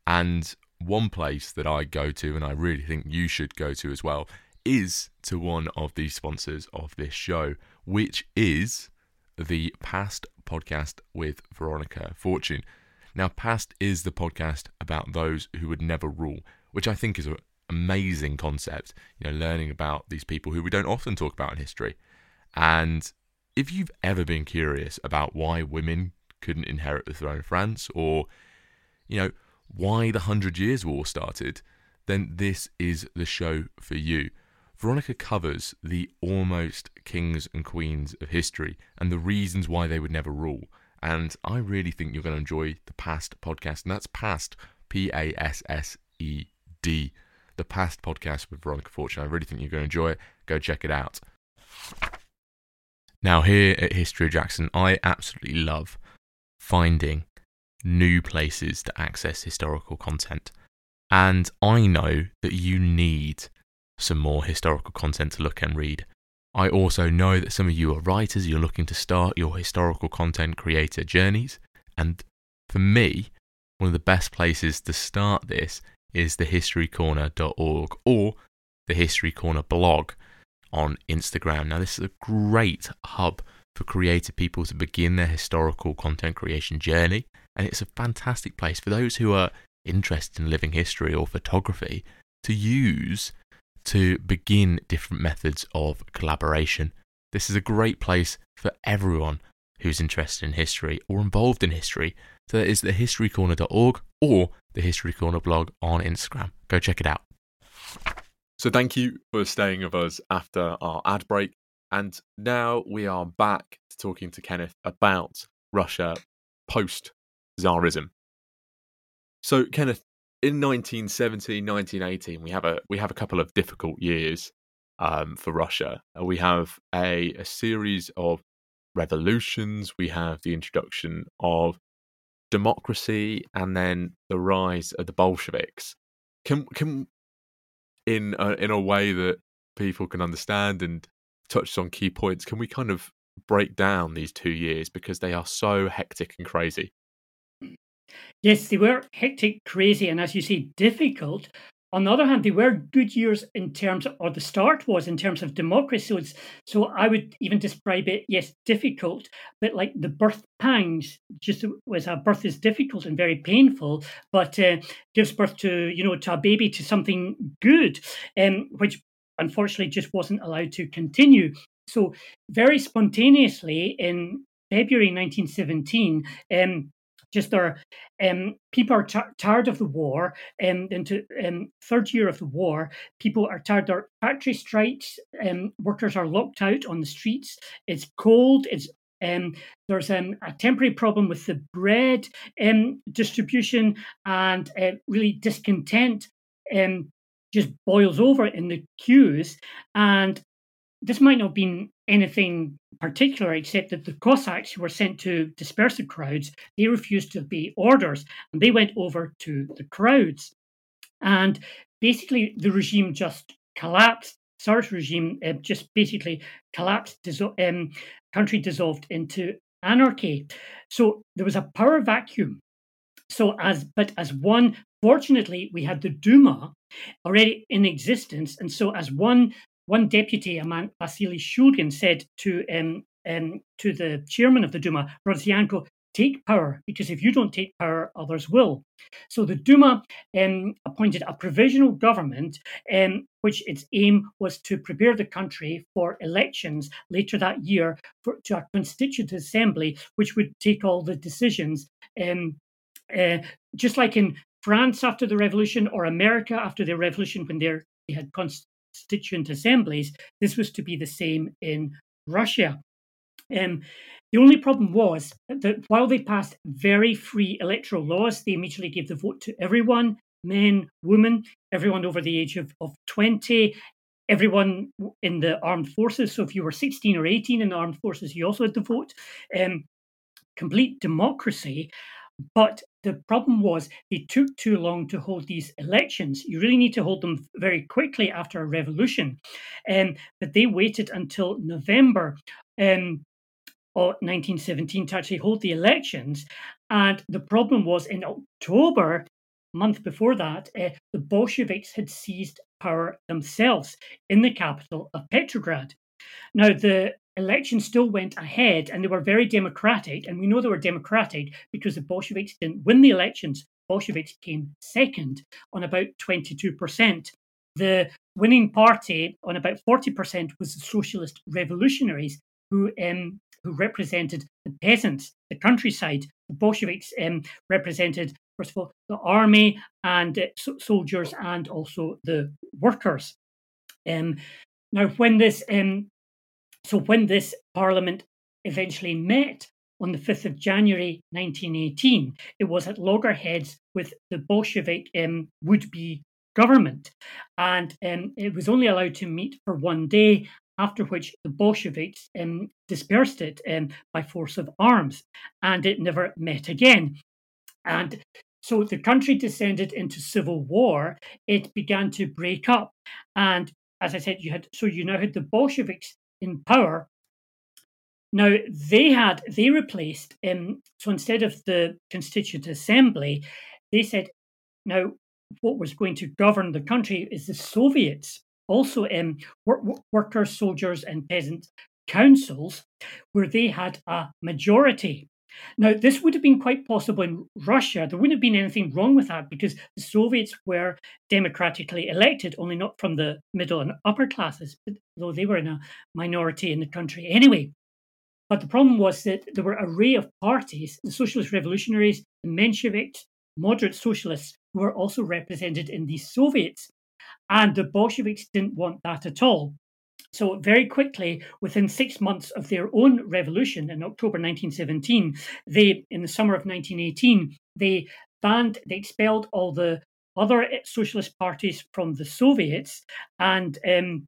And one place that I go to, and I really think you should go to as well, is to one of the sponsors of this show, which is the Passed podcast with Veronica Fortune. Now, Passed is the podcast about those who would never rule, which I think is an amazing concept. You know, learning about these people who we don't often talk about in history. And if you've ever been curious about why women couldn't inherit the throne of France, or, you know, why the Hundred Years' War started, then this is the show for you. Veronica covers the almost kings and queens of history and the reasons why they would never rule. And I really think you're going to enjoy the Passed podcast, and that's Passed P A S S E D. The Passed podcast with Veronica Fortune. I really think you're going to enjoy it. Go check it out. Now, here at History of Jackson, I absolutely love finding new places to access historical content. And I know that you need some more historical content to look and read. I also know that some of you are writers, you're looking to start your historical content creator journeys. And for me, one of the best places to start this is thehistorycorner.org or the History Corner blog on Instagram. Now, this is a great hub for creative people to begin their historical content creation journey. And it's a fantastic place for those who are interested in living history or photography to use to begin different methods of collaboration. This is a great place for everyone who's interested in history or involved in history. So that is thehistorycorner.org or the History Corner blog on Instagram. Go check it out. So thank you for staying with us after our ad break. And now we are back to talking to Kenneth about Russia post Tsarism. So, Kenneth, in 1917, 1918, we have a we have a couple of difficult years um, for Russia. Uh, we have a, a series of revolutions. We have the introduction of democracy, and then the rise of the Bolsheviks. Can can in a, in a way that people can understand and touched on key points. Can we kind of break down these two years because they are so hectic and crazy? Yes, they were hectic, crazy, and as you say, difficult. On the other hand, they were good years in terms, of, or the start was in terms of democracy. So, so I would even describe it, yes, difficult, but like the birth pangs, just as a birth is difficult and very painful, but uh, gives birth to, you know, to a baby, to something good, um, which unfortunately just wasn't allowed to continue. So, very spontaneously in February 1917, um, just our um, people are t- tired of the war. Um, into um, third year of the war, people are tired. Are factory strikes. Um, workers are locked out on the streets. It's cold. It's um, there's um, a temporary problem with the bread um, distribution and uh, really discontent um, just boils over in the queues. And this might not have been anything particular, except that the Cossacks who were sent to disperse the crowds, they refused to obey orders and they went over to the crowds. And basically, the regime just collapsed. Tsar's regime uh, just basically collapsed, um, country dissolved into anarchy. So there was a power vacuum. So as but as one Fortunately, we had the Duma already in existence. And so, as one one deputy, a man Vasily Shulgin, said to um, um, to the chairman of the Duma, Rodzianko, take power because if you don't take power, others will. So the Duma um, appointed a provisional government, um, which its aim was to prepare the country for elections later that year for, to a constituent assembly, which would take all the decisions. Um, uh, just like in France after the revolution or America after the revolution, when they had constituent assemblies, this was to be the same in Russia. Um, the only problem was that while they passed very free electoral laws, they immediately gave the vote to everyone men, women, everyone over the age of, of 20, everyone in the armed forces. So if you were 16 or 18 in the armed forces, you also had the vote. Um, complete democracy. But the problem was they took too long to hold these elections. You really need to hold them very quickly after a revolution. Um, but they waited until November. Um, 1917 to actually hold the elections. And the problem was in October, month before that, uh, the Bolsheviks had seized power themselves in the capital of Petrograd. Now, the election still went ahead and they were very democratic. And we know they were democratic because the Bolsheviks didn't win the elections. Bolsheviks came second on about 22%. The winning party on about 40% was the Socialist Revolutionaries, who um, who represented the peasants, the countryside. The Bolsheviks um, represented, first of all, the army and uh, so- soldiers and also the workers. Um, now, when this, um, so when this parliament eventually met on the 5th of January 1918, it was at loggerheads with the Bolshevik um, would be government. And um, it was only allowed to meet for one day after which the Bolsheviks um, dispersed it um, by force of arms, and it never met again. And so the country descended into civil war. It began to break up, and as I said, you had so you now had the Bolsheviks in power. Now they had they replaced um, so instead of the Constituent Assembly, they said now what was going to govern the country is the Soviets also work, workers, soldiers, and peasant councils where they had a majority. Now, this would have been quite possible in Russia. There wouldn't have been anything wrong with that because the Soviets were democratically elected, only not from the middle and upper classes, though they were in a minority in the country anyway. But the problem was that there were an array of parties the Socialist Revolutionaries, the Mensheviks, moderate socialists, who were also represented in these Soviets. And the Bolsheviks didn't want that at all. So, very quickly, within six months of their own revolution in October 1917, they, in the summer of 1918, they banned, they expelled all the other socialist parties from the Soviets, and um,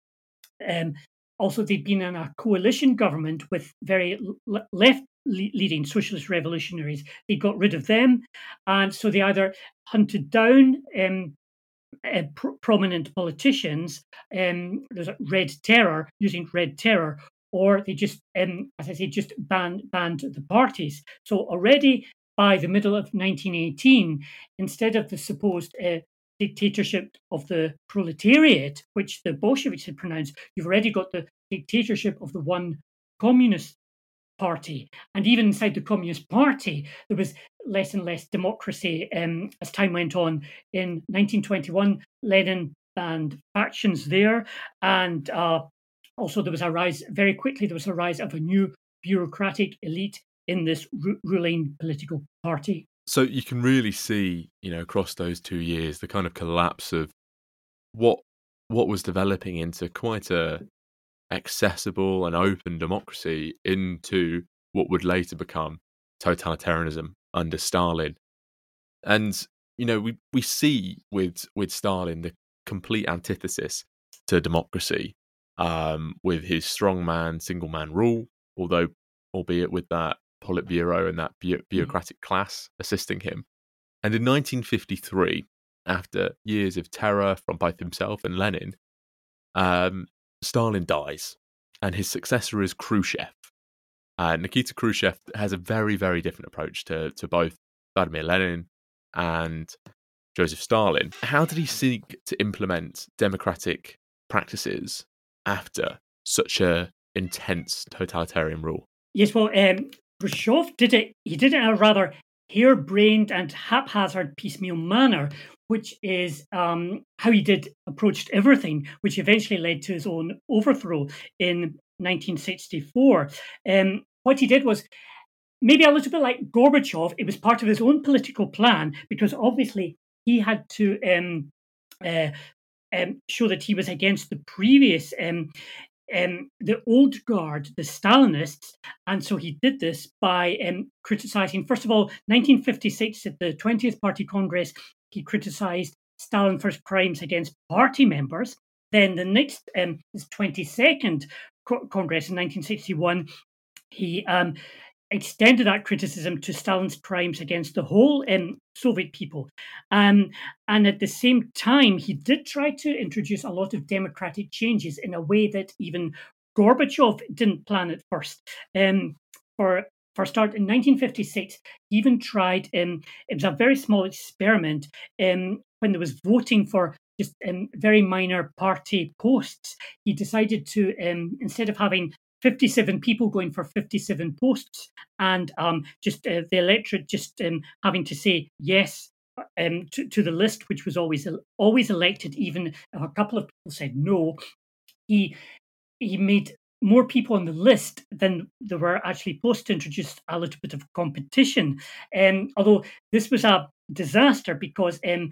um, also they'd been in a coalition government with very left leading socialist revolutionaries. They got rid of them, and so they either hunted down um, uh, pr- prominent politicians, um, there's a red terror using red terror, or they just, um, as I say, just banned banned the parties. So already by the middle of 1918, instead of the supposed uh, dictatorship of the proletariat, which the Bolsheviks had pronounced, you've already got the dictatorship of the one communist Party. And even inside the Communist Party, there was less and less democracy um, as time went on. In 1921, Lenin banned factions there. And uh, also, there was a rise, very quickly, there was a rise of a new bureaucratic elite in this r- ruling political party. So you can really see, you know, across those two years, the kind of collapse of what what was developing into quite a accessible and open democracy into what would later become totalitarianism under Stalin. And you know, we we see with with Stalin the complete antithesis to democracy, um, with his strongman, single man rule, although albeit with that Politburo and that bu- mm. bureaucratic class assisting him. And in 1953, after years of terror from both himself and Lenin, um, Stalin dies, and his successor is Khrushchev. Uh, Nikita Khrushchev has a very, very different approach to, to both Vladimir Lenin and Joseph Stalin. How did he seek to implement democratic practices after such a intense totalitarian rule? Yes, well, um, Khrushchev did it. He did it in a rather harebrained and haphazard piecemeal manner, which is um, how he did approached everything, which eventually led to his own overthrow in 1964. Um, what he did was maybe a little bit like Gorbachev. It was part of his own political plan because obviously he had to um, uh, um, show that he was against the previous um, um, the old guard, the Stalinists, and so he did this by um, criticizing, first of all, 1956 at the 20th Party Congress, he criticized Stalin for his crimes against party members. Then the next, um, his 22nd Congress in 1961, he um, extended that criticism to Stalin's crimes against the whole um, Soviet people. Um, and at the same time, he did try to introduce a lot of democratic changes in a way that even Gorbachev didn't plan at first. Um, for for start, in 1956, he even tried, um, it was a very small experiment um, when there was voting for just um, very minor party posts. He decided to, um, instead of having 57 people going for 57 posts, and um, just uh, the electorate just um, having to say yes um, to, to, the list, which was always always elected, even a couple of people said no. He he made more people on the list than there were actually posts to introduce a little bit of competition. Um, although this was a disaster because um,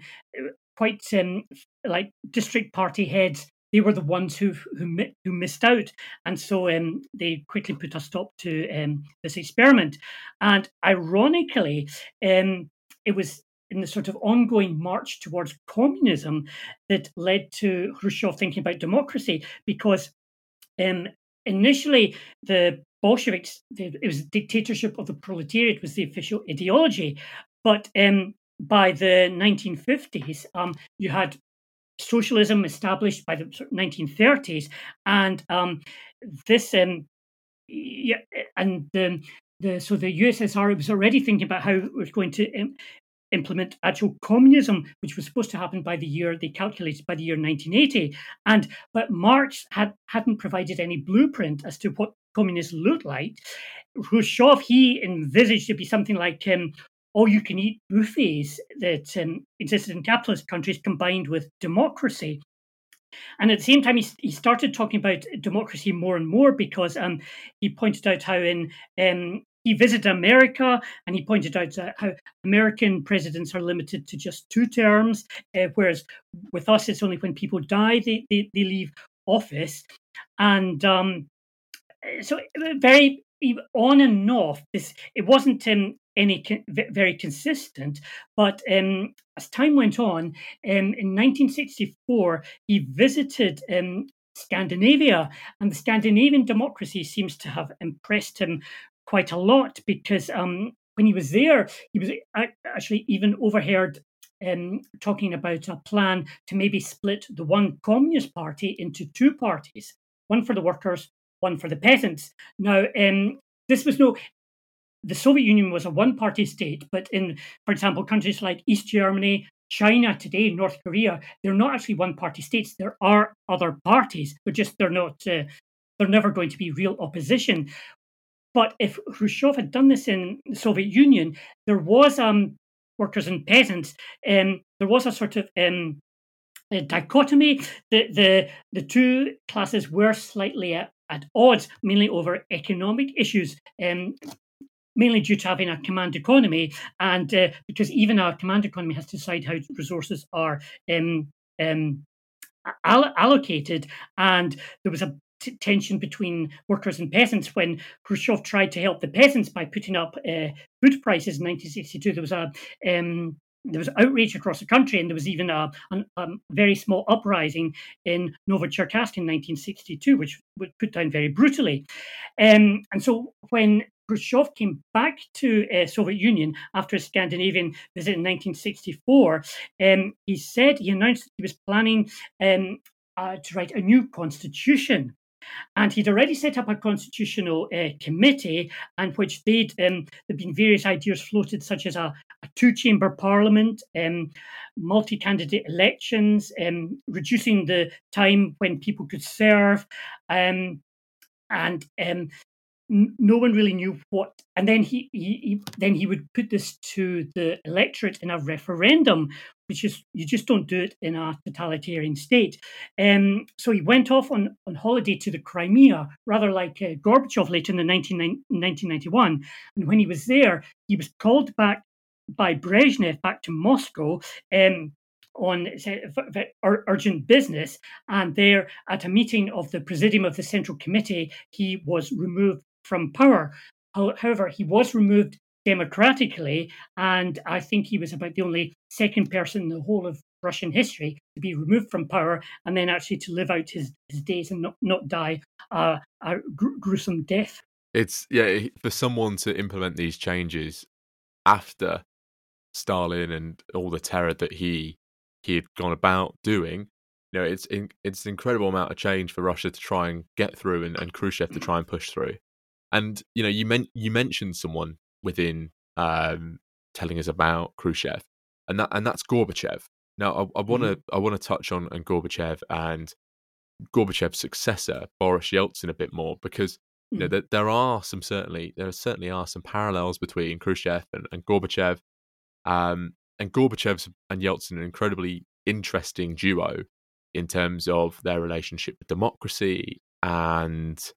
quite um, like district party heads they were the ones who who, who missed out, and so um, they quickly put a stop to um, this experiment. And ironically, um, it was in the sort of ongoing march towards communism that led to Khrushchev thinking about democracy, because um, initially the Bolsheviks, it was dictatorship of the proletariat was the official ideology, but um, by the 1950s, um, you had socialism established by the 1930s, and um, this um, yeah, and the, the so the USSR was already thinking about how it was going to Im- implement actual communism, which was supposed to happen by the year they calculated by the year 1980. And but Marx had hadn't provided any blueprint as to what communism looked like. Khrushchev he envisaged to be something like um, all you can eat buffets that um, existed in capitalist countries combined with democracy. And at the same time, he, he started talking about democracy more and more because um, he pointed out how in um, he visited America and he pointed out how American presidents are limited to just two terms, uh, whereas with us, it's only when people die they, they, they leave office. And um, so, very on and off, this it wasn't um, any very consistent. But um, as time went on, um, in 1964, he visited um, Scandinavia, and the Scandinavian democracy seems to have impressed him quite a lot because um, when he was there, he was actually even overheard um, talking about a plan to maybe split the one Communist Party into two parties, one for the workers, one for the peasants. Now, um, this was no the Soviet Union was a one party state, but in, for example, countries like East Germany, China today, North Korea, they're not actually one party states. There are other parties, but just they're not, uh, they're never going to be real opposition. But if Khrushchev had done this in the Soviet Union, there was um, workers and peasants, um, there was a sort of um, a dichotomy. The, the, the two classes were slightly at, at odds, mainly over economic issues. Um, mainly due to having a command economy, and uh, because even our command economy has to decide how resources are um, um, all- allocated, and there was a t- tension between workers and peasants when Khrushchev tried to help the peasants by putting up uh, food prices in 1962. There was a um, there was outrage across the country, and there was even a, a, a very small uprising in Novocherkassk in 1962, which was put down very brutally. Um, and so, when Khrushchev came back to uh, Soviet Union after a Scandinavian visit in 1964. Um, he said he announced that he was planning um, uh, to write a new constitution. And he'd already set up a constitutional uh, committee, and which they'd um, there'd been various ideas floated, such as a, a two-chamber parliament, um, multi-candidate elections, um, reducing the time when people could serve, um, and um, no one really knew what and then he, he, he, then he would put this to the electorate in a referendum which is you just don't do it in a totalitarian state um, so he went off on, on holiday to the crimea rather like uh, gorbachev later in the 19, 1991 and when he was there he was called back by brezhnev back to moscow um, on urgent business. And there, at a meeting of the Presidium of the Central Committee, he was removed from power. However, he was removed democratically, and I think he was about the only second person in the whole of Russian history to be removed from power and then actually to live out his, his days and not, not die uh, a gr- gruesome death. It's, yeah, for someone to implement these changes after Stalin and all the terror that he he had gone about doing, you know, it's in, it's an incredible amount of change for Russia to try and get through and, and Khrushchev to try and push through. And you know, you meant you mentioned someone within um, telling us about Khrushchev, and that and that's Gorbachev. Now, I want to mm-hmm. I want to touch on, on Gorbachev and Gorbachev's successor Boris Yeltsin a bit more because you know mm. there, there are some certainly there certainly are some parallels between Khrushchev and, and Gorbachev, um, and Gorbachev and Yeltsin an incredibly interesting duo in terms of their relationship with democracy and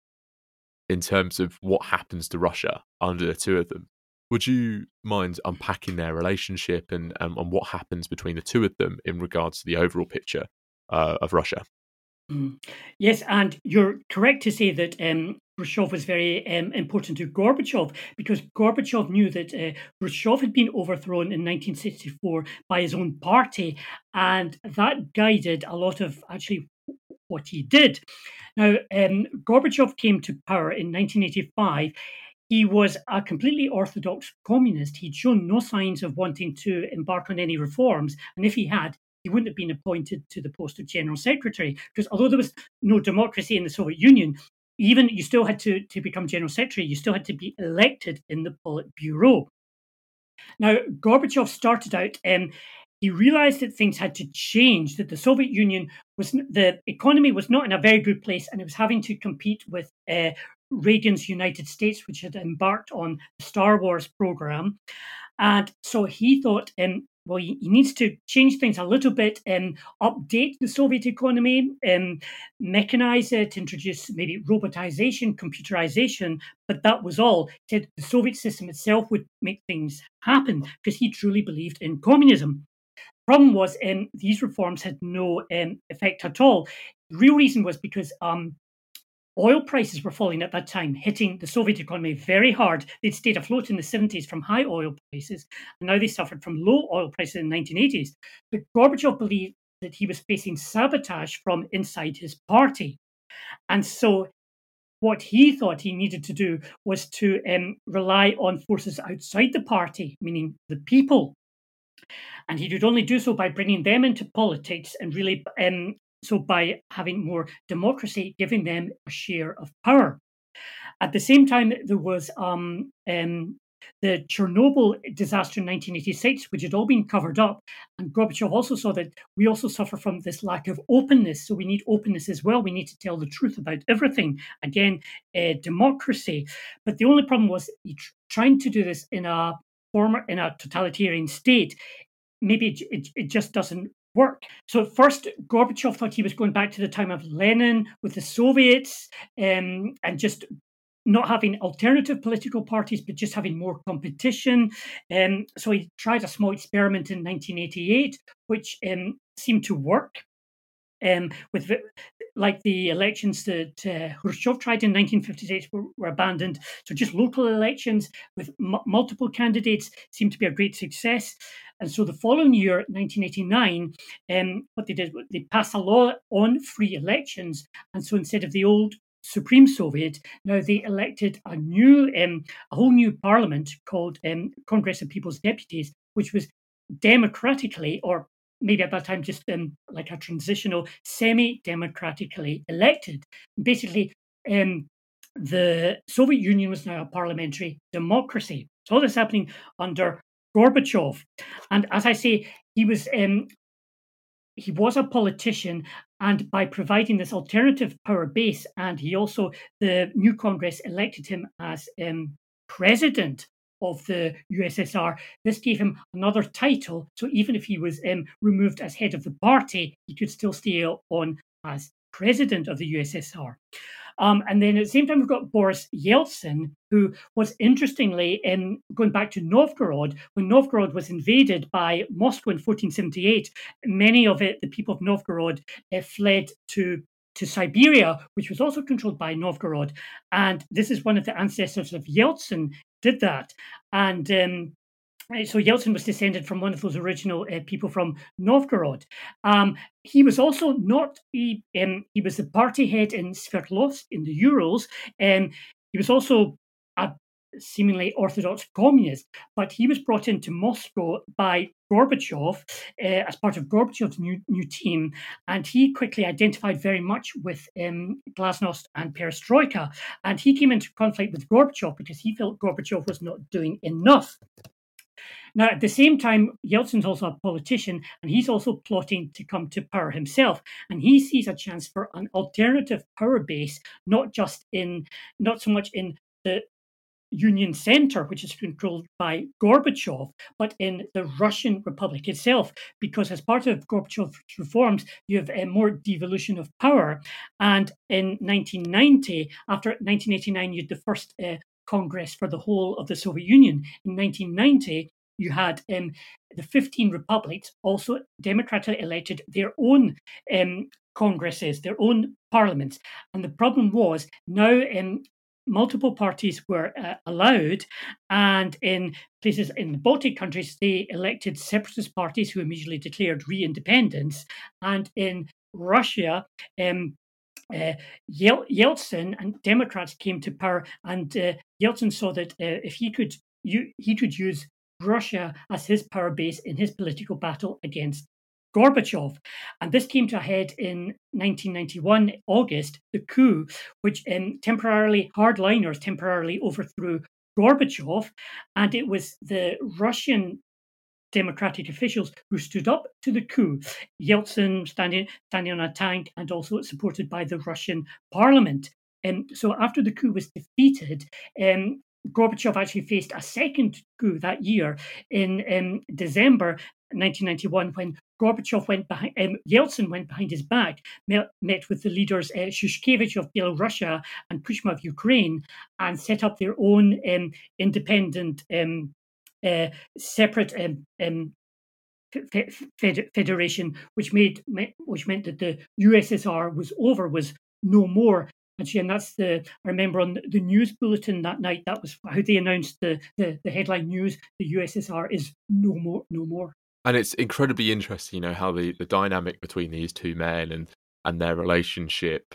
in terms of what happens to Russia under the two of them. Would you mind unpacking their relationship and, and, and what happens between the two of them in regards to the overall picture uh, of Russia? Mm. Yes, and you're correct to say that um, Khrushchev was very um, important to Gorbachev because Gorbachev knew that uh, Khrushchev had been overthrown in 1964 by his own party, and that guided a lot of actually what he did. Now, um, Gorbachev came to power in 1985. He was a completely orthodox communist. He'd shown no signs of wanting to embark on any reforms. And if he had, he wouldn't have been appointed to the post of general secretary. Because although there was no democracy in the Soviet Union, even you still had to, to become general secretary, you still had to be elected in the Politburo. Now, Gorbachev started out um, he realized that things had to change, that the Soviet Union was, the economy was not in a very good place and it was having to compete with uh, Reagan's United States, which had embarked on the Star Wars program. And so he thought, um, well, he, he, needs to change things a little bit and update the Soviet economy, um, mechanize it, introduce maybe robotization, computerization. But that was all. He said the Soviet system itself would make things happen because he truly believed in communism. Problem was, um, these reforms had no um, effect at all. The real reason was because um, oil prices were falling at that time, hitting the Soviet economy very hard. They'd stayed afloat in the 70s from high oil prices, and now they suffered from low oil prices in the 1980s. But Gorbachev believed that he was facing sabotage from inside his party. And so what he thought he needed to do was to um, rely on forces outside the party, meaning the people, and he would only do so by bringing them into politics and really um, so by having more democracy, giving them a share of power. At the same time, there was um, um, the Chernobyl disaster in 1986, which had all been covered up. And Gorbachev also saw that we also suffer from this lack of openness. So we need openness as well. We need to tell the truth about everything. Again, uh, democracy. But the only problem was trying to do this in a former in a totalitarian state maybe it, it, it just doesn't work. So first, Gorbachev thought he was going back to the time of Lenin with the Soviets um, and just not having alternative political parties, but just having more competition. Um, so he tried a small experiment in 1988, which um, seemed to work. Um, with like the elections that uh, Khrushchev tried in 1956 were, were, abandoned. So just local elections with m- multiple candidates seemed to be a great success. And so the following year, 1989, um, what they did, they passed a law on free elections. And so instead of the old Supreme Soviet, now they elected a new, um, a whole new parliament called um, Congress of People's Deputies, which was democratically or maybe at that time just um, like a transitional, semi-democratically elected. Basically, um, the Soviet Union was now a parliamentary democracy. So all this happening under Gorbachev, and as I say, he was um, he was a politician, and by providing this alternative power base, and he also the new Congress elected him as um, president of the USSR. This gave him another title, so even if he was um, removed as head of the party, he could still stay on as president of the USSR. Um, and then at the same time, we've got Boris Yeltsin, who was interestingly in going back to Novgorod when Novgorod was invaded by Moscow in 1478. Many of it, the people of Novgorod, uh, fled to to Siberia, which was also controlled by Novgorod. And this is one of the ancestors of Yeltsin did that. And um, so Yeltsin was descended from one of those original uh, people from Novgorod. Um, he was also not he, um, he was the party head in Sverdlovsk in the Urals, and he was also a seemingly orthodox communist. But he was brought into Moscow by Gorbachev uh, as part of Gorbachev's new new team, and he quickly identified very much with um, Glasnost and Perestroika, and he came into conflict with Gorbachev because he felt Gorbachev was not doing enough. Now, at the same time, Yeltsin's also a politician, and he's also plotting to come to power himself. And he sees a chance for an alternative power base, not just in, not so much in the Union Center, which is controlled by Gorbachev, but in the Russian Republic itself, because as part of Gorbachev's reforms, you have a more devolution of power. And in 1990, after 1989, you had the first uh, Congress for the whole of the Soviet Union. In 1990, you had um, the 15 republics also democratically elected their own um, congresses, their own parliaments. And the problem was now um, multiple parties were uh, allowed, and in places in the Baltic countries, they elected separatist parties who immediately declared re independence. And in Russia, um, uh, Yeltsin and Democrats came to power, and uh, Yeltsin saw that uh, if he could, you, he could use Russia as his power base in his political battle against Gorbachev. And this came to a head in 1991, August, the coup, which um, temporarily, hardliners temporarily overthrew Gorbachev. And it was the Russian democratic officials who stood up to the coup. Yeltsin standing, standing on a tank and also supported by the Russian parliament. Um, so after the coup was defeated, um, Gorbachev actually faced a second coup that year in um, December 1991 when Gorbachev went behind, um, Yeltsin went behind his back, met, met with the leaders uh, Shushkevich of Belarus and Kuchma of Ukraine, and set up their own um, independent, um, uh, separate um, um, federation, which made which meant that the USSR was over, was no more, Actually, and that's the I remember on the news bulletin that night. That was how they announced the the, the headline news: the USSR is no more, no more. And it's incredibly interesting, you know, how the the dynamic between these two men and and their relationship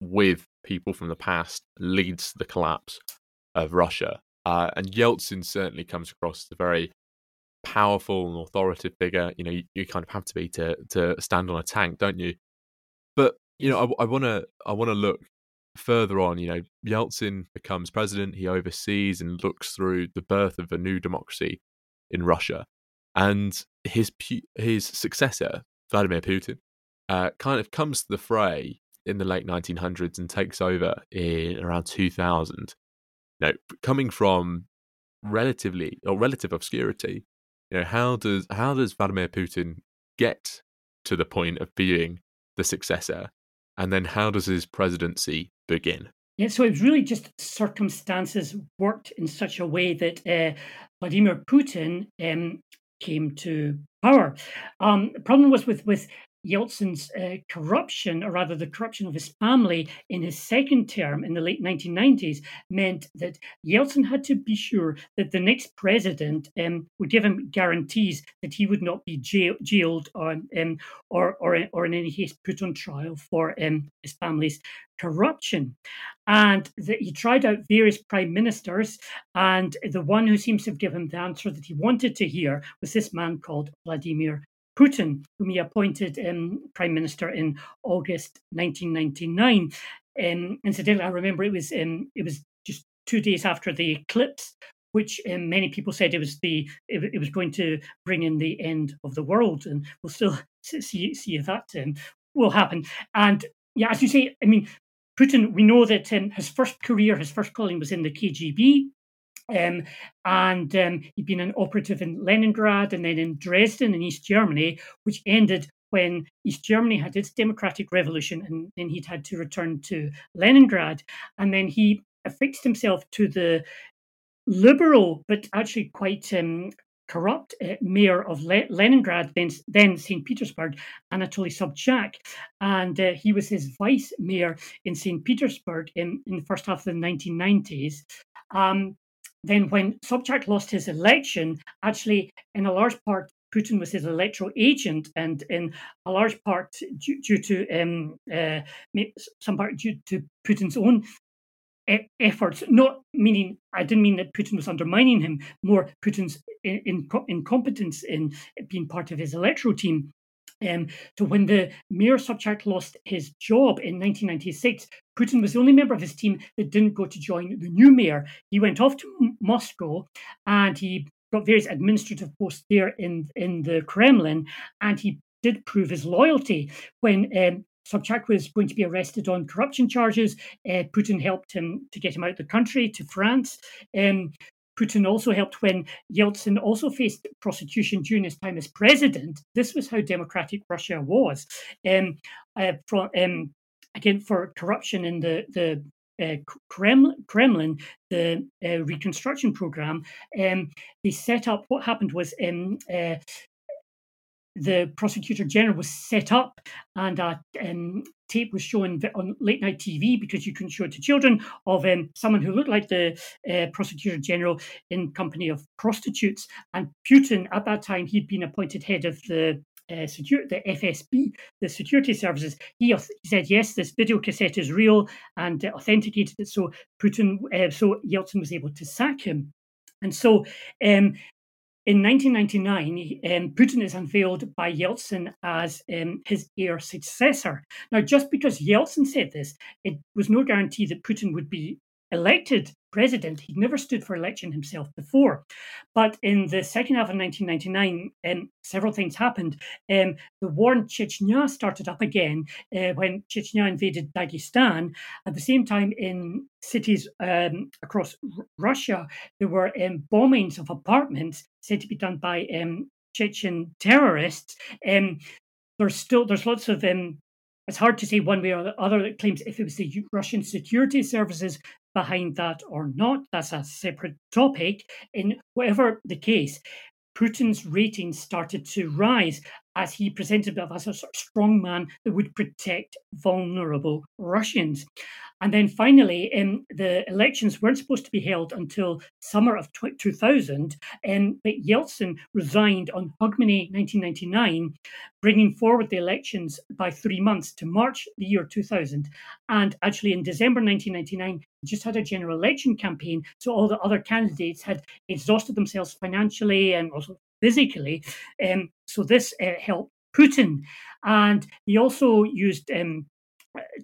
with people from the past leads to the collapse of Russia. Uh, and Yeltsin certainly comes across as a very powerful and authoritative figure. You know, you, you, kind of have to be to to stand on a tank, don't you? But you know, I want to I want to look further on, you know, Yeltsin becomes president. He oversees and looks through the birth of a new democracy in Russia, and his his successor Vladimir Putin uh, kind of comes to the fray in the late 1900s and takes over in around 2000. You know, coming from relatively or relative obscurity, you know, how does how does Vladimir Putin get to the point of being the successor? And then how does his presidency begin? Yeah, so it was really just circumstances worked in such a way that uh, Vladimir Putin um, came to power. Um, the problem was with with Yeltsin's uh, corruption, or rather the corruption of his family in his second term in the late 1990s, meant that Yeltsin had to be sure that the next president um, would give him guarantees that he would not be jail- jailed on, um, or, or, or in any case put on trial for um, his family's corruption. And that he tried out various prime ministers, and the one who seems to have given him the answer that he wanted to hear was this man called Vladimir Putin, whom he appointed um, prime minister in August 1999. Um, incidentally, I remember it was um, it was just two days after the eclipse, which um, many people said it was the it, it, was going to bring in the end of the world, and we'll still see see if that um, will happen. And yeah, as you say, I mean, Putin. We know that um, his first career, his first calling was in the KGB. Um, and um, he'd been an operative in Leningrad and then in Dresden in East Germany, which ended when East Germany had its democratic revolution, and then he'd had to return to Leningrad. And then he affixed himself to the liberal, but actually quite um, corrupt uh, mayor of Le- Leningrad, then, then St. Petersburg, Anatoly Sobchak. And uh, he was his vice mayor in St. Petersburg in, in the first half of the 1990s. Um, then, when Sobchak lost his election, actually, in a large part, Putin was his electoral agent, and in a large part due, due to um, uh, some part due to Putin's own e- efforts. Not meaning I didn't mean that Putin was undermining him, more Putin's in, in, incompetence in being part of his electoral team. Um, so when the mayor Sobchak lost his job in 1996, Putin was the only member of his team that didn't go to join the new mayor. He went off to M- Moscow and he got various administrative posts there in, in the Kremlin, and he did prove his loyalty when um, Sobchak was going to be arrested on corruption charges. Uh, Putin helped him to get him out of the country to France. Um, Putin also helped when Yeltsin also faced prosecution during his time as president. This was how democratic Russia was. Um, uh, um, again, for corruption in the, the uh, Kremlin, Kremlin, the uh, reconstruction program, um, they set up. What happened was um, uh, the prosecutor general was set up and a um, tape was shown on late night TV because you couldn't show it to children of um, someone who looked like the uh, prosecutor general in company of prostitutes. And Putin, at that time, he'd been appointed head of the uh, secure, the FSB, the security services, he, he, said yes, this video cassette is real and uh, authenticated it. So Putin, uh, so Yeltsin was able to sack him. And so um, in 1999, um, Putin is unveiled by Yeltsin as um, his heir successor. Now, just because Yeltsin said this, it was no guarantee that Putin would be elected president. He'd never stood for election himself before. But in the second half of 1999, um, several things happened. Um, the war in Chechnya started up again uh, when Chechnya invaded Dagestan. At the same time, in cities um, across R- Russia, there were um, bombings of apartments said to be done by um, Chechen terrorists. Um, there's still there's lots of it's hard to say one way or the other that claims if it was the Russian security services behind that or not. That's a separate topic. In whatever the case, Putin's ratings started to rise as he presented himself as a sort of strong man that would protect vulnerable Russians. And then finally, um, the elections weren't supposed to be held until summer of 2000, um, but Yeltsin resigned on Hogmanay 1999, bringing forward the elections by three months to March the year 2000. And actually, in December 1999, just had a general election campaign. So all the other candidates had exhausted themselves financially and also physically. Um, so this uh, helped Putin. And he also used um,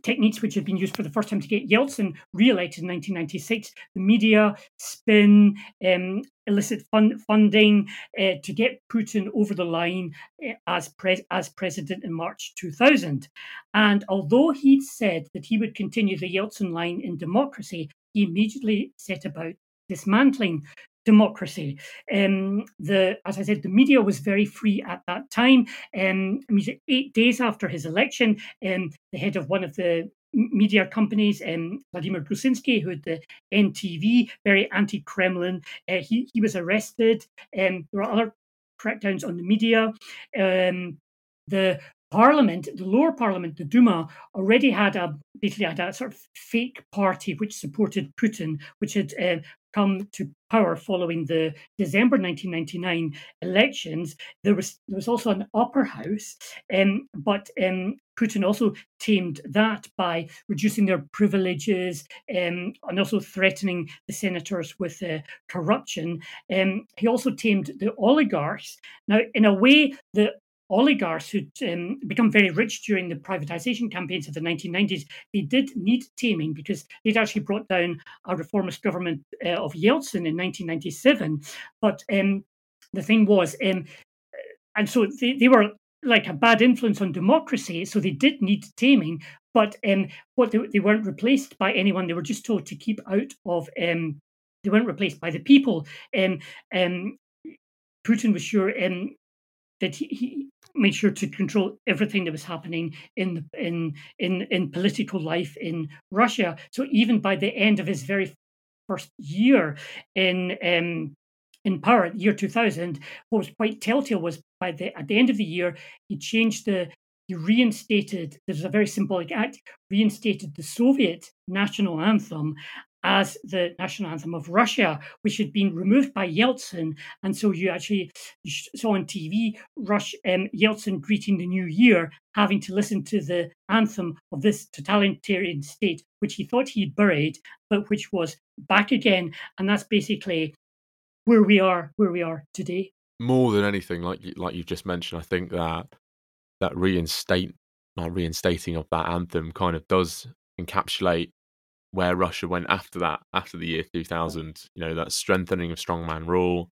techniques which had been used for the first time to get Yeltsin re-elected in 1996, the media, spin, um, illicit fund, funding uh, to get Putin over the line uh, as, pre- as president in March 2000. And although he'd said that he would continue the Yeltsin line in democracy, he immediately set about dismantling democracy. Um, the, as I said, the media was very free at that time. Um, I mean, eight days after his election, um, the head of one of the media companies, um, Vladimir Gusinsky, who had the NTV, very anti-Kremlin, uh, he, he was arrested. Um, there were other crackdowns on the media. Um, the parliament, the lower parliament, the Duma, already had a basically had a sort of fake party which supported Putin, which had uh, come to power following the December 1999 elections. There was there was also an upper house, um, but um, Putin also tamed that by reducing their privileges um, and also threatening the senators with uh, corruption. Um, he also tamed the oligarchs. Now, in a way, the oligarchs who'd um, become very rich during the privatization campaigns of the 1990s, they did need taming because they'd actually brought down a reformist government uh, of Yeltsin in 1997. But um, the thing was, um, and so they, they were like a bad influence on democracy, so they did need taming. But um, what they, they weren't replaced by anyone; they were just told to keep out of. Um, they weren't replaced by the people. Um, um, Putin was sure um, that he, he, made sure to control everything that was happening in the, in in in political life in Russia. So even by the end of his very first year in um, in power, year 2000, what was quite telltale was by the at the end of the year, he changed the he reinstated, there's a very symbolic act, reinstated the Soviet national anthem as the national anthem of Russia, which had been removed by Yeltsin. And so you actually saw on TV Rush, um, Yeltsin greeting the new year, having to listen to the anthem of this totalitarian state, which he thought he'd buried, but which was back again. And that's basically where we are, where we are today. More than anything, like like you've just mentioned, I think that that reinstate, like reinstating of that anthem, kind of does encapsulate where Russia went after that, after the year 2000. You know, that strengthening of strongman rule,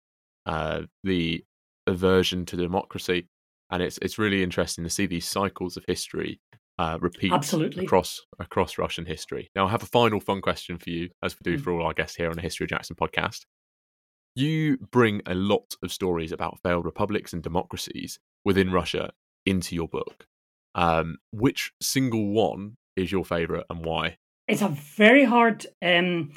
uh, the aversion to democracy, and it's it's really interesting to see these cycles of history uh, repeat Absolutely. across across Russian history. Now, I have a final fun question for you, as we do mm. for all our guests here on the History of Jackson podcast. You bring a lot of stories about failed republics and democracies within Russia into your book. Um, which single one is your favorite and why? It's a very hard um,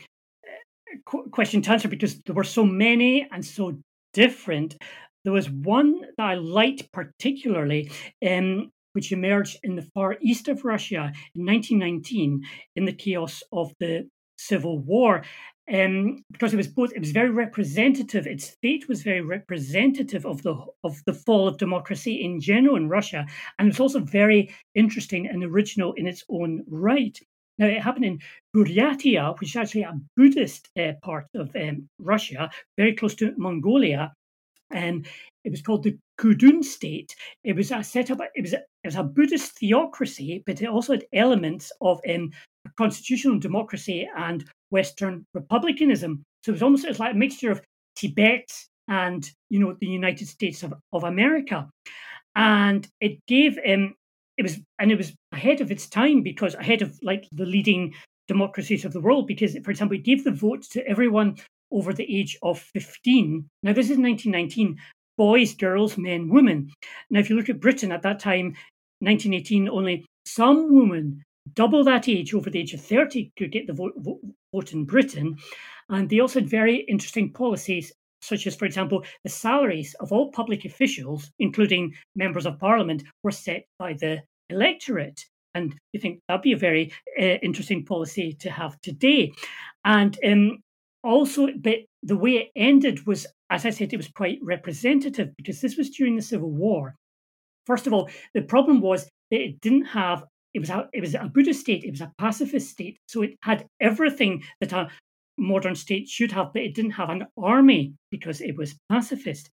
qu- question to answer because there were so many and so different. There was one that I liked particularly, um, which emerged in the far east of Russia in 1919 in the chaos of the Civil War um, because it was both it was very representative its fate was very representative of the of the fall of democracy in general in russia and it was also very interesting and original in its own right now it happened in buryatia which is actually a buddhist uh, part of um, russia very close to mongolia and it was called the Kudun state. It was a set up. It was a, it was a Buddhist theocracy, but it also had elements of um, constitutional democracy and Western republicanism. So it was almost it was like a mixture of Tibet and you know the United States of, of America, and it gave um it was and it was ahead of its time because ahead of like the leading democracies of the world because for example it gave the vote to everyone over the age of 15 now this is 1919 boys girls men women. Now if you look at britain at that time 1918 only some women double that age over the age of 30 could get the vote, vote, vote in Britain. And they also had very interesting policies, such as, for example, the salaries of all public officials, including members of parliament, were set by the electorate. And you think that'd be a very uh, interesting policy to have today. And um, also, but the way it ended was, as I said, it was quite representative because this was during the Civil War. First of all, the problem was that it didn't have it was a, it was a Buddhist state. It was a pacifist state. So it had everything that a modern state should have, but it didn't have an army because it was pacifist.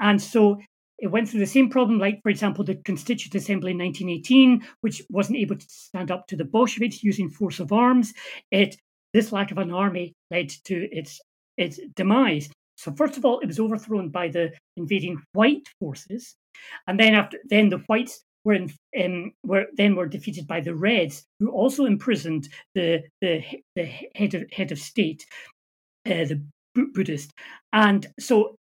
And so it went through the same problem, like, for example, the Constituent Assembly in 1918, which wasn't able to stand up to the Bolsheviks using force of arms. It this lack of an army led to its its demise. So first of all, it was overthrown by the invading white forces, and then after then the whites were, in, um, were then were defeated by the Reds, who also imprisoned the the, the head of head of state, uh, the Buddhist, and so.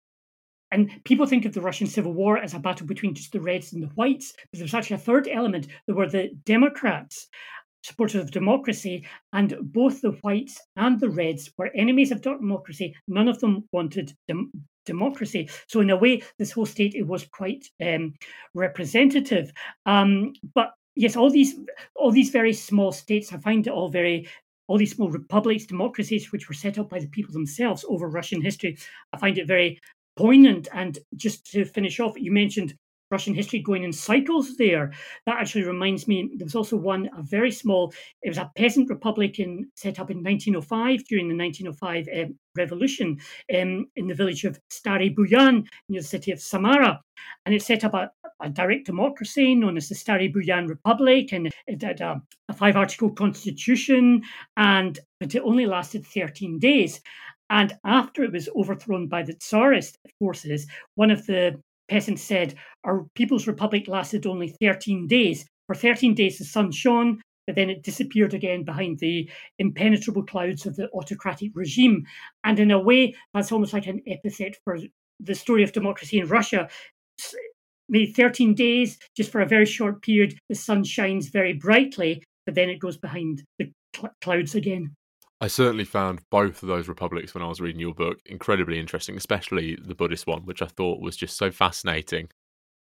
And people think of the Russian Civil War as a battle between just the Reds and the Whites, but there was actually a third element. There were the Democrats, supporters of democracy, and both the whites and the reds were enemies of democracy. None of them wanted dem- democracy. So in a way, this whole state it was quite um, representative. Um, but yes, all these all these very small states, I find it all very all these small republics, democracies, which were set up by the people themselves over Russian history. I find it very poignant. And just to finish off, you mentioned Russian history going in cycles there. That actually reminds me, there was also one, a very small, it was a peasant republic in, set up in 1905 during the 1905 uh, um, revolution um, in the village of Stary Buyan near the city of Samara. And it set up a, a direct democracy known as the Stary Buyan Republic, and it had a, a five article constitution, and but it only lasted 13 days. And after it was overthrown by the Tsarist forces, one of the peasants said, Our People's Republic lasted only 13 days. For 13 days, the sun shone, but then it disappeared again behind the impenetrable clouds of the autocratic regime. And in a way, that's almost like an epithet for the story of democracy in Russia. Maybe 13 days, just for a very short period, the sun shines very brightly, but then it goes behind the cl- clouds again. I certainly found both of those republics when I was reading your book incredibly interesting, especially the Buddhist one, which I thought was just so fascinating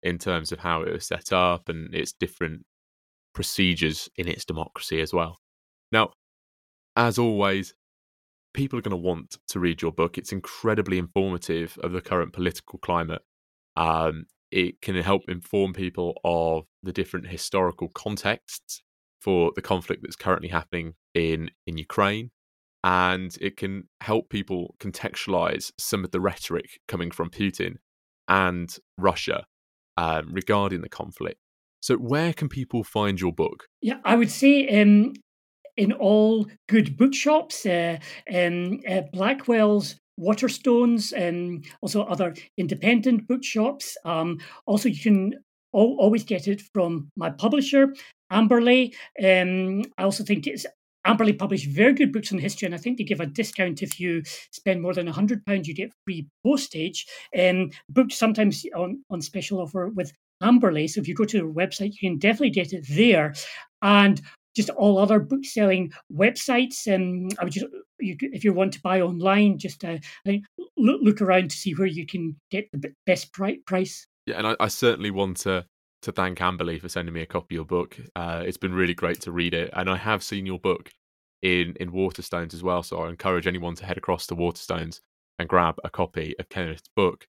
in terms of how it was set up and its different procedures in its democracy as well. Now, as always, people are going to want to read your book. It's incredibly informative of the current political climate. Um, it can help inform people of the different historical contexts for the conflict that's currently happening in in Ukraine and it can help people contextualize some of the rhetoric coming from Putin and Russia um, regarding the conflict. So, where can people find your book? Yeah, I would say um, in all good bookshops, uh, um, uh, Blackwell's Waterstones, and um, also other independent bookshops. Um, also, you can al- always get it from my publisher, Amberley. Um, I also think it's Amberley publish very good books on history, and I think they give a discount if you spend more than £100, you get free postage. Um, books sometimes on, on special offer with Amberley. So if you go to their website, you can definitely get it there. And just all other book selling websites. Um, I would just, you, if you want to buy online, just uh, look, look around to see where you can get the best price. Yeah, and I, I certainly want to to thank Amberley for sending me a copy of your book. Uh, it's been really great to read it, and I have seen your book in in Waterstones as well. So I encourage anyone to head across to Waterstones and grab a copy of Kenneth's book.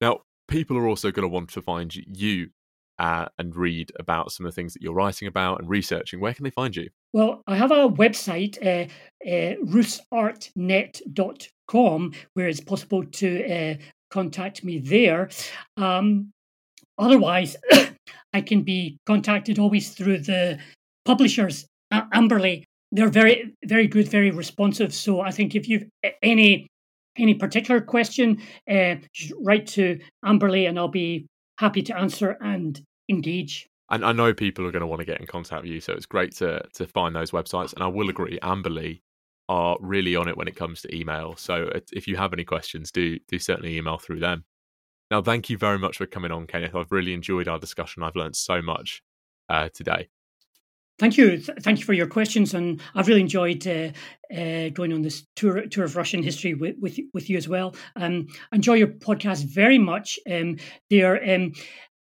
Now, people are also going to want to find you uh, and read about some of the things that you're writing about and researching. Where can they find you? Well, I have a website, uh, uh, rusartnet.com, where it's possible to uh, contact me there. Um, otherwise, I can be contacted always through the publishers, Amberley. They're very, very good, very responsive. So I think if you've any any particular question, uh, write to Amberley, and I'll be happy to answer and engage. And I know people are going to want to get in contact with you, so it's great to to find those websites. And I will agree, Amberley are really on it when it comes to email. So if you have any questions, do do certainly email through them. Now, thank you very much for coming on, Kenneth. I've really enjoyed our discussion. I've learned so much uh, today. Thank you. Thank you for your questions, and I've really enjoyed uh, uh, going on this tour tour of Russian history with with, with you as well. Um, enjoy your podcast very much. Um, they're um,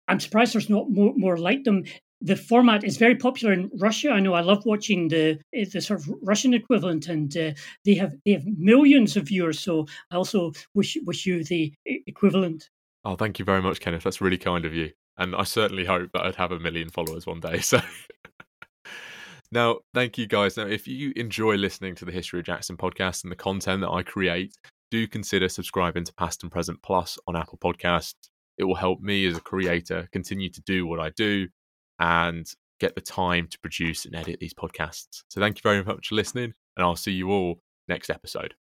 I'm surprised there's not more, more like them. The format is very popular in Russia. I know I love watching the the sort of Russian equivalent, and uh, they have they have millions of viewers. So I also wish wish you the equivalent. Oh, thank you very much, Kenneth. That's really kind of you. And I certainly hope that I'd have a million followers one day. So now, thank you guys. Now, if you enjoy listening to the History of Jackson podcast and the content that I create, do consider subscribing to Past and Present Plus on Apple Podcasts. It will help me as a creator continue to do what I do and get the time to produce and edit these podcasts. So thank you very much for listening, and I'll see you all next episode.